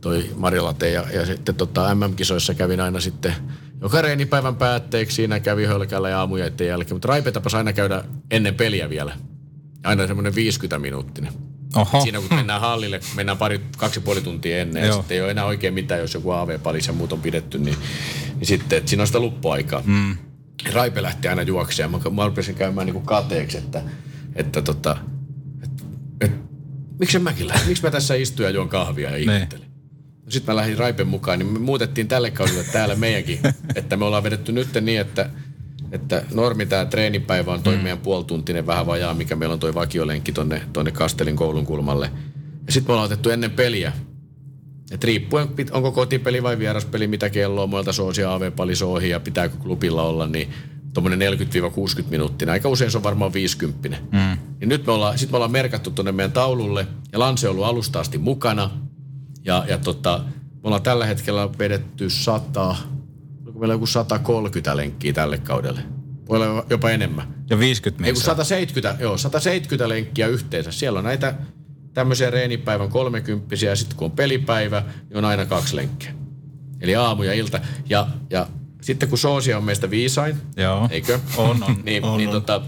toi Marja Late. Ja, ja sitten tota, MM-kisoissa kävin aina sitten joka reenipäivän päätteeksi siinä kävi hölkällä ja aamujaiden jälkeen. Mutta Raipe tapas aina käydä ennen peliä vielä. Aina semmoinen 50 minuuttinen. Oho. Siinä kun mennään hallille, mennään pari, kaksi puoli tuntia ennen Joo. ja sitten ei ole enää oikein mitään, jos joku AV-palis ja muut on pidetty, niin, niin sitten, että siinä on sitä luppuaikaa. Mm. Raipe lähti aina juoksemaan. Mä, mä rupesin käymään niin kuin kateeksi, että, että tota, et, et, miksi mäkin lähdin? Miksi mä tässä istun ja juon kahvia ja niin. Sitten mä lähdin Raipen mukaan, niin me muutettiin tälle kaudelle täällä meidänkin, että me ollaan vedetty nyt niin, että, että normi tämä treenipäivä on toi mm. meidän puolituntinen vähän vajaa, mikä meillä on toi vakiolenkki tonne, tonne Kastelin koulun kulmalle. Ja sitten me ollaan otettu ennen peliä, et riippuen, onko kotipeli vai vieraspeli, mitä kelloa, muilta soosia AV-pali ja pitääkö klubilla olla, niin tuommoinen 40-60 minuuttia. Aika usein se on varmaan 50. Mm. Ja nyt me ollaan, sit me ollaan merkattu tuonne meidän taululle ja Lanse on ollut alusta asti mukana – ja, ja tota, ollaan tällä hetkellä vedetty 100, onko meillä joku 130 lenkkiä tälle kaudelle? Voi olla jopa enemmän. Ja 50 Ei kun miestä. 170, joo, 170 lenkkiä yhteensä. Siellä on näitä tämmöisiä reenipäivän 30 ja sitten kun on pelipäivä, niin on aina kaksi lenkkiä. Eli aamu ja ilta. Ja, ja sitten kun Soosia on meistä viisain, Joo. eikö? On, on. niin, On, niin on. Tota,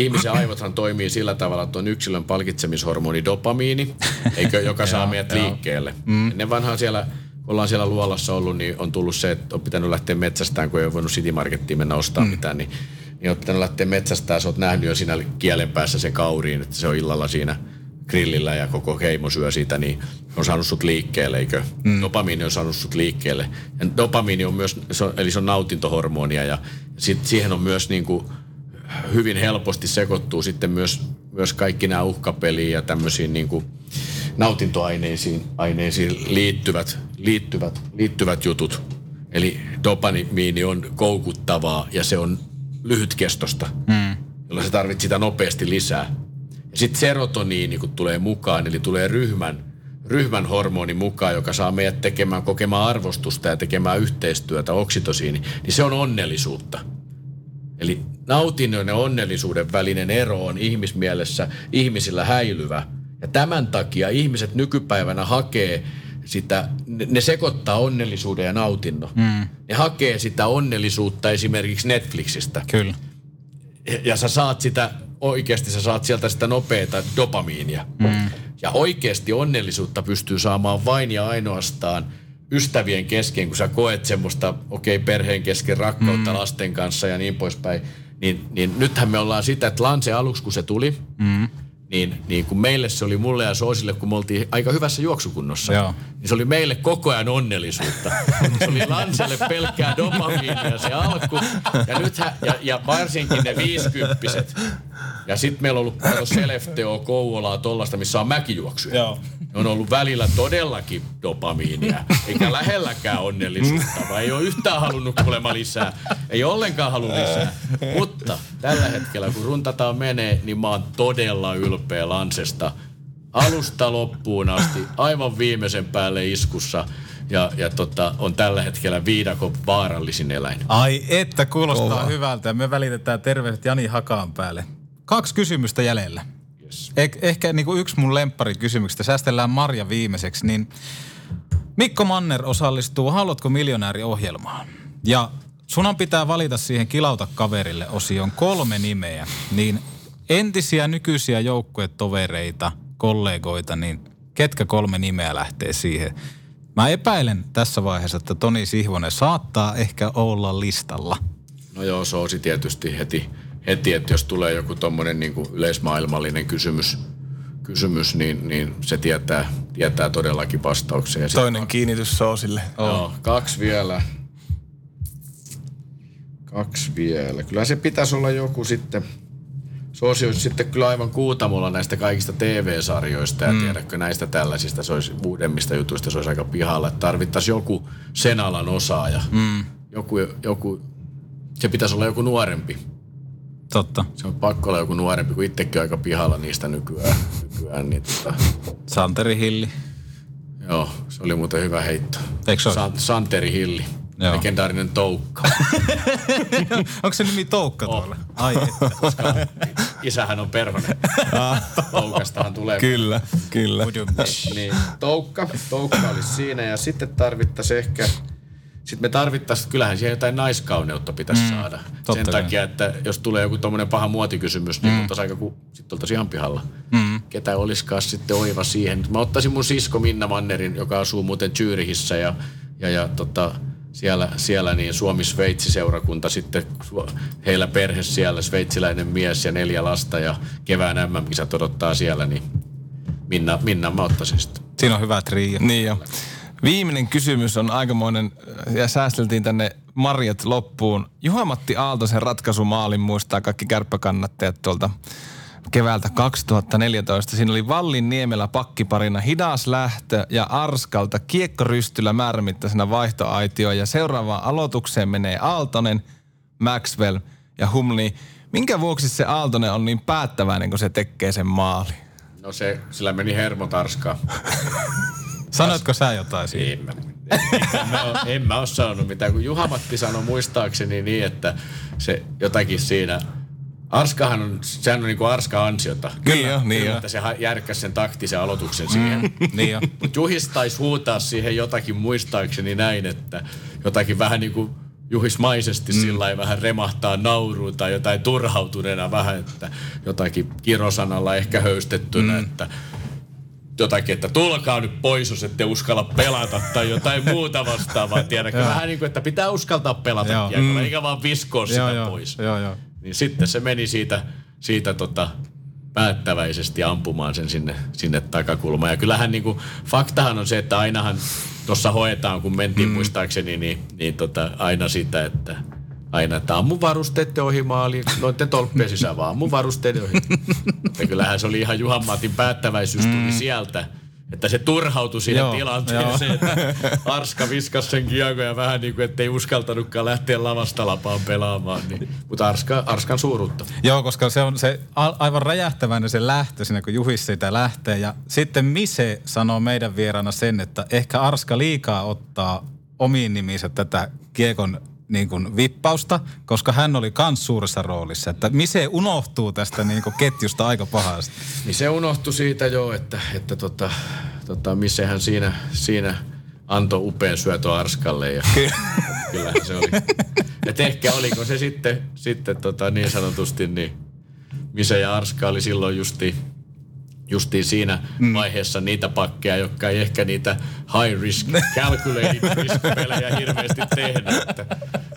ihmisen aivothan toimii sillä tavalla, että on yksilön palkitsemishormoni dopamiini, eikö, joka saa meidät liikkeelle. Mm. Ennen vanhaan siellä, kun ollaan siellä luolassa ollut, niin on tullut se, että on pitänyt lähteä metsästään, kun ei ole voinut City Markettiin mennä ostamaan mm. mitään, niin, niin on pitänyt lähteä metsästään. Sä oot nähnyt jo siinä kielen päässä sen kauriin, että se on illalla siinä grillillä ja koko heimo syö siitä, niin on saanut sut liikkeelle, eikö? Mm. Dopamiini on saanut sut liikkeelle. Ja dopamiini on myös, se on, eli se on nautintohormonia ja sit siihen on myös niin kuin hyvin helposti sekoittuu sitten myös, myös kaikki nämä uhkapeliin ja tämmöisiin niin kuin nautintoaineisiin aineisiin liittyvät, liittyvät, liittyvät jutut. Eli dopamiini on koukuttavaa ja se on lyhytkestosta, mm. jolloin sä tarvit sitä nopeasti lisää. Ja sitten serotoniini, kun tulee mukaan, eli tulee ryhmän, ryhmän hormoni mukaan, joka saa meidät tekemään, kokemaan arvostusta ja tekemään yhteistyötä, oksitosiini, niin se on onnellisuutta. Eli nautinnon ja onnellisuuden välinen ero on ihmismielessä ihmisillä häilyvä. Ja tämän takia ihmiset nykypäivänä hakee sitä, ne ne sekoittaa onnellisuuden ja nautinnon. Mm. Ne hakee sitä onnellisuutta esimerkiksi Netflixistä. Kyllä. Ja, ja sä saat sitä, oikeasti sä saat sieltä sitä nopeata dopamiinia. Mm. Ja oikeasti onnellisuutta pystyy saamaan vain ja ainoastaan ystävien kesken, kun sä koet semmoista, okei, okay, perheen kesken rakkautta mm. lasten kanssa ja niin poispäin. Niin, niin nythän me ollaan sitä, että Lanse aluksi, kun se tuli, mm. niin, niin kun meille se oli mulle ja Soosille, kun me oltiin aika hyvässä juoksukunnossa, Joo. niin se oli meille koko ajan onnellisuutta. Se oli Lanselle pelkkää dopamiinia se alku. Ja, nythän, ja, ja varsinkin ne viisikymppiset. Ja sitten meillä on ollut Selefteo, Kouvolaa, tollasta, missä on mäkijuoksuja. Joo. Ne on ollut välillä todellakin dopamiinia, eikä lähelläkään onnellisuutta, vai ei ole yhtään halunnut kuulemma lisää. Ei ollenkaan halua lisää. Mutta tällä hetkellä, kun runtataan menee, niin mä oon todella ylpeä Lansesta. Alusta loppuun asti, aivan viimeisen päälle iskussa. Ja, ja tota, on tällä hetkellä viidakon vaarallisin eläin. Ai että, kuulostaa Kova. hyvältä. Me välitetään terveiset Jani Hakaan päälle. Kaksi kysymystä jäljellä. Eh- ehkä niin kuin yksi mun lempparikysymyksistä. Säästellään Marja viimeiseksi. Niin Mikko Manner osallistuu Haluatko miljonääri-ohjelmaan. Ja sunhan pitää valita siihen kilauta kaverille osioon kolme nimeä. Niin entisiä nykyisiä joukkuetovereita, kollegoita, niin ketkä kolme nimeä lähtee siihen? Mä epäilen tässä vaiheessa, että Toni Sihvonen saattaa ehkä olla listalla. No joo, Soosi tietysti heti, heti että jos tulee joku tommonen niin yleismaailmallinen kysymys, kysymys niin, niin se tietää, tietää todellakin vastauksen. Ja sit Toinen kiinnitys Soosille. Joo, kaksi vielä. Kaksi vielä. Kyllä se pitäisi olla joku sitten. Soosi olisi sitten kyllä aivan kuutamolla näistä kaikista TV-sarjoista ja mm. tiedätkö näistä tällaisista, se olisi uudemmista jutuista, se olisi aika pihalla. Että tarvittaisiin joku sen alan osaaja. Mm. Joku, joku, se pitäisi olla joku nuorempi. Totta. Se on pakko olla joku nuorempi, kun itsekin aika pihalla niistä nykyään. nykyään niin tota, Santeri Hilli. joo, se oli muuten hyvä heitto. Eikö se? San, Santeri Hilli. Joo. Legendaarinen toukka. Onko se nimi Toukka Oh. tuolla? Ai että. koska isähän on perhonen. Toukastahan tulee. Kyllä, kyllä. Niin, toukka. Toukka olisi siinä ja sitten tarvittaisiin ehkä... Sitten me tarvittaisiin, kyllähän siihen jotain naiskauneutta pitäisi mm, saada. totta Sen kai. takia, että jos tulee joku tommonen paha muotikysymys, niin mm. oltaisiin aika ku, sitten oltaisiin ihan pihalla. Mm. Ketä olisikaan sitten oiva siihen. Mä ottaisin mun sisko Minna Mannerin, joka asuu muuten Zyrihissä ja, ja, ja tota, siellä, siellä niin Suomi-Sveitsi-seurakunta sitten, heillä perhe siellä, sveitsiläinen mies ja neljä lasta ja kevään MM-kisat odottaa siellä, niin Minna, Minna mä ottaisin sitten. Siinä on hyvä trio. Niin jo. Viimeinen kysymys on aikamoinen, ja säästeltiin tänne Marjat loppuun. Juha-Matti Aaltosen ratkaisumaalin muistaa kaikki kärppäkannattajat tuolta keväältä 2014. Siinä oli Vallin Niemelä pakkiparina hidas lähtö ja Arskalta kiekkorystyllä määrämittaisena vaihtoaitio. Ja seuraavaan aloitukseen menee Aaltonen, Maxwell ja Humli. Minkä vuoksi se Aaltonen on niin päättäväinen, kun se tekee sen maali? No se, sillä meni hermo tarskaan. Sanoitko sä jotain siitä? En mä, en, mä, en mä ole sanonut mitään, kun Juha-Matti sanoi muistaakseni niin, että se jotakin siinä Arskahan on, sehän on niin kuin Arska ansiota. Niin jo, niin jo. Että se järkkäsi sen taktisen aloituksen siihen. Mm, niin jo. Mutta Juhis taisi huutaa siihen jotakin muistaakseni näin, että jotakin vähän niin kuin juhismaisesti mm. sillä vähän remahtaa nauruun tai jotain turhautuneena vähän, että jotakin kirosanalla ehkä höystettynä, mm. että jotakin, että tulkaa nyt pois, jos ette uskalla pelata tai jotain muuta vastaavaa. Tiedätkö? Vähän niin kuin, että pitää uskaltaa pelata Joo. kiekolla, mm. eikä vaan viskoa sitä Joo, joo, pois. joo, joo. Niin sitten se meni siitä, siitä tota, päättäväisesti ampumaan sen sinne, sinne takakulmaan. Ja kyllähän niin kuin, faktahan on se, että ainahan tuossa hoetaan, kun mentiin mm. muistaakseni, niin, niin tota, aina sitä, että aina, että ammu varusteiden ohi maali, noiden tolppien sisään vaan ammu varusteiden ohi. Mutta kyllähän se oli ihan Juhan Matin päättäväisyys tuli sieltä, että se turhautui siihen Joo, tilanteeseen, että Arska viskasi sen kiekon ja vähän niin kuin, ettei uskaltanutkaan lähteä lavasta lapaan pelaamaan. Niin. Mutta Arska, Arskan suuruutta. Joo, koska se on se a- aivan räjähtäväinen se lähtö siinä, kun Juhis siitä lähtee. Ja sitten Mise sanoo meidän vieraana sen, että ehkä Arska liikaa ottaa omiin nimiinsä tätä kiekon niin kuin vippausta, koska hän oli kans suuressa roolissa. Että Mise unohtuu tästä niin kuin ketjusta aika pahasti. Niin se unohtui siitä jo, että, että tota, tota, missähän siinä, siinä antoi upean syötön Arskalle. Ja kyllähän se oli. Et ehkä oliko se sitten, sitten tota, niin sanotusti, niin Mise ja Arska oli silloin justi, justiin siinä mm. vaiheessa niitä pakkeja, jotka ei ehkä niitä high risk, calculated risk pelejä hirveästi tehnyt. Että,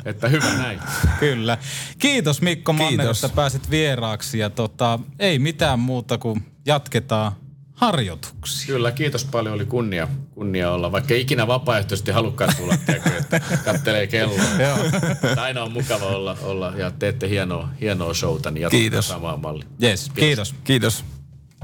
että hyvä näin. Kyllä. Kiitos Mikko Manner, Kiitos. että pääsit vieraaksi. Ja tota, ei mitään muuta kuin jatketaan harjoituksia. Kyllä, kiitos paljon. Oli kunnia, kunnia olla. Vaikka ikinä vapaaehtoisesti halukkaan tulla, tiedätkö, että kattelee kelloa. Mutta aina on mukava olla, olla ja teette hienoa, hienoa showta, niin jatketaan Kiitos. samaa mallia. Yes, kiitos. Kiitos.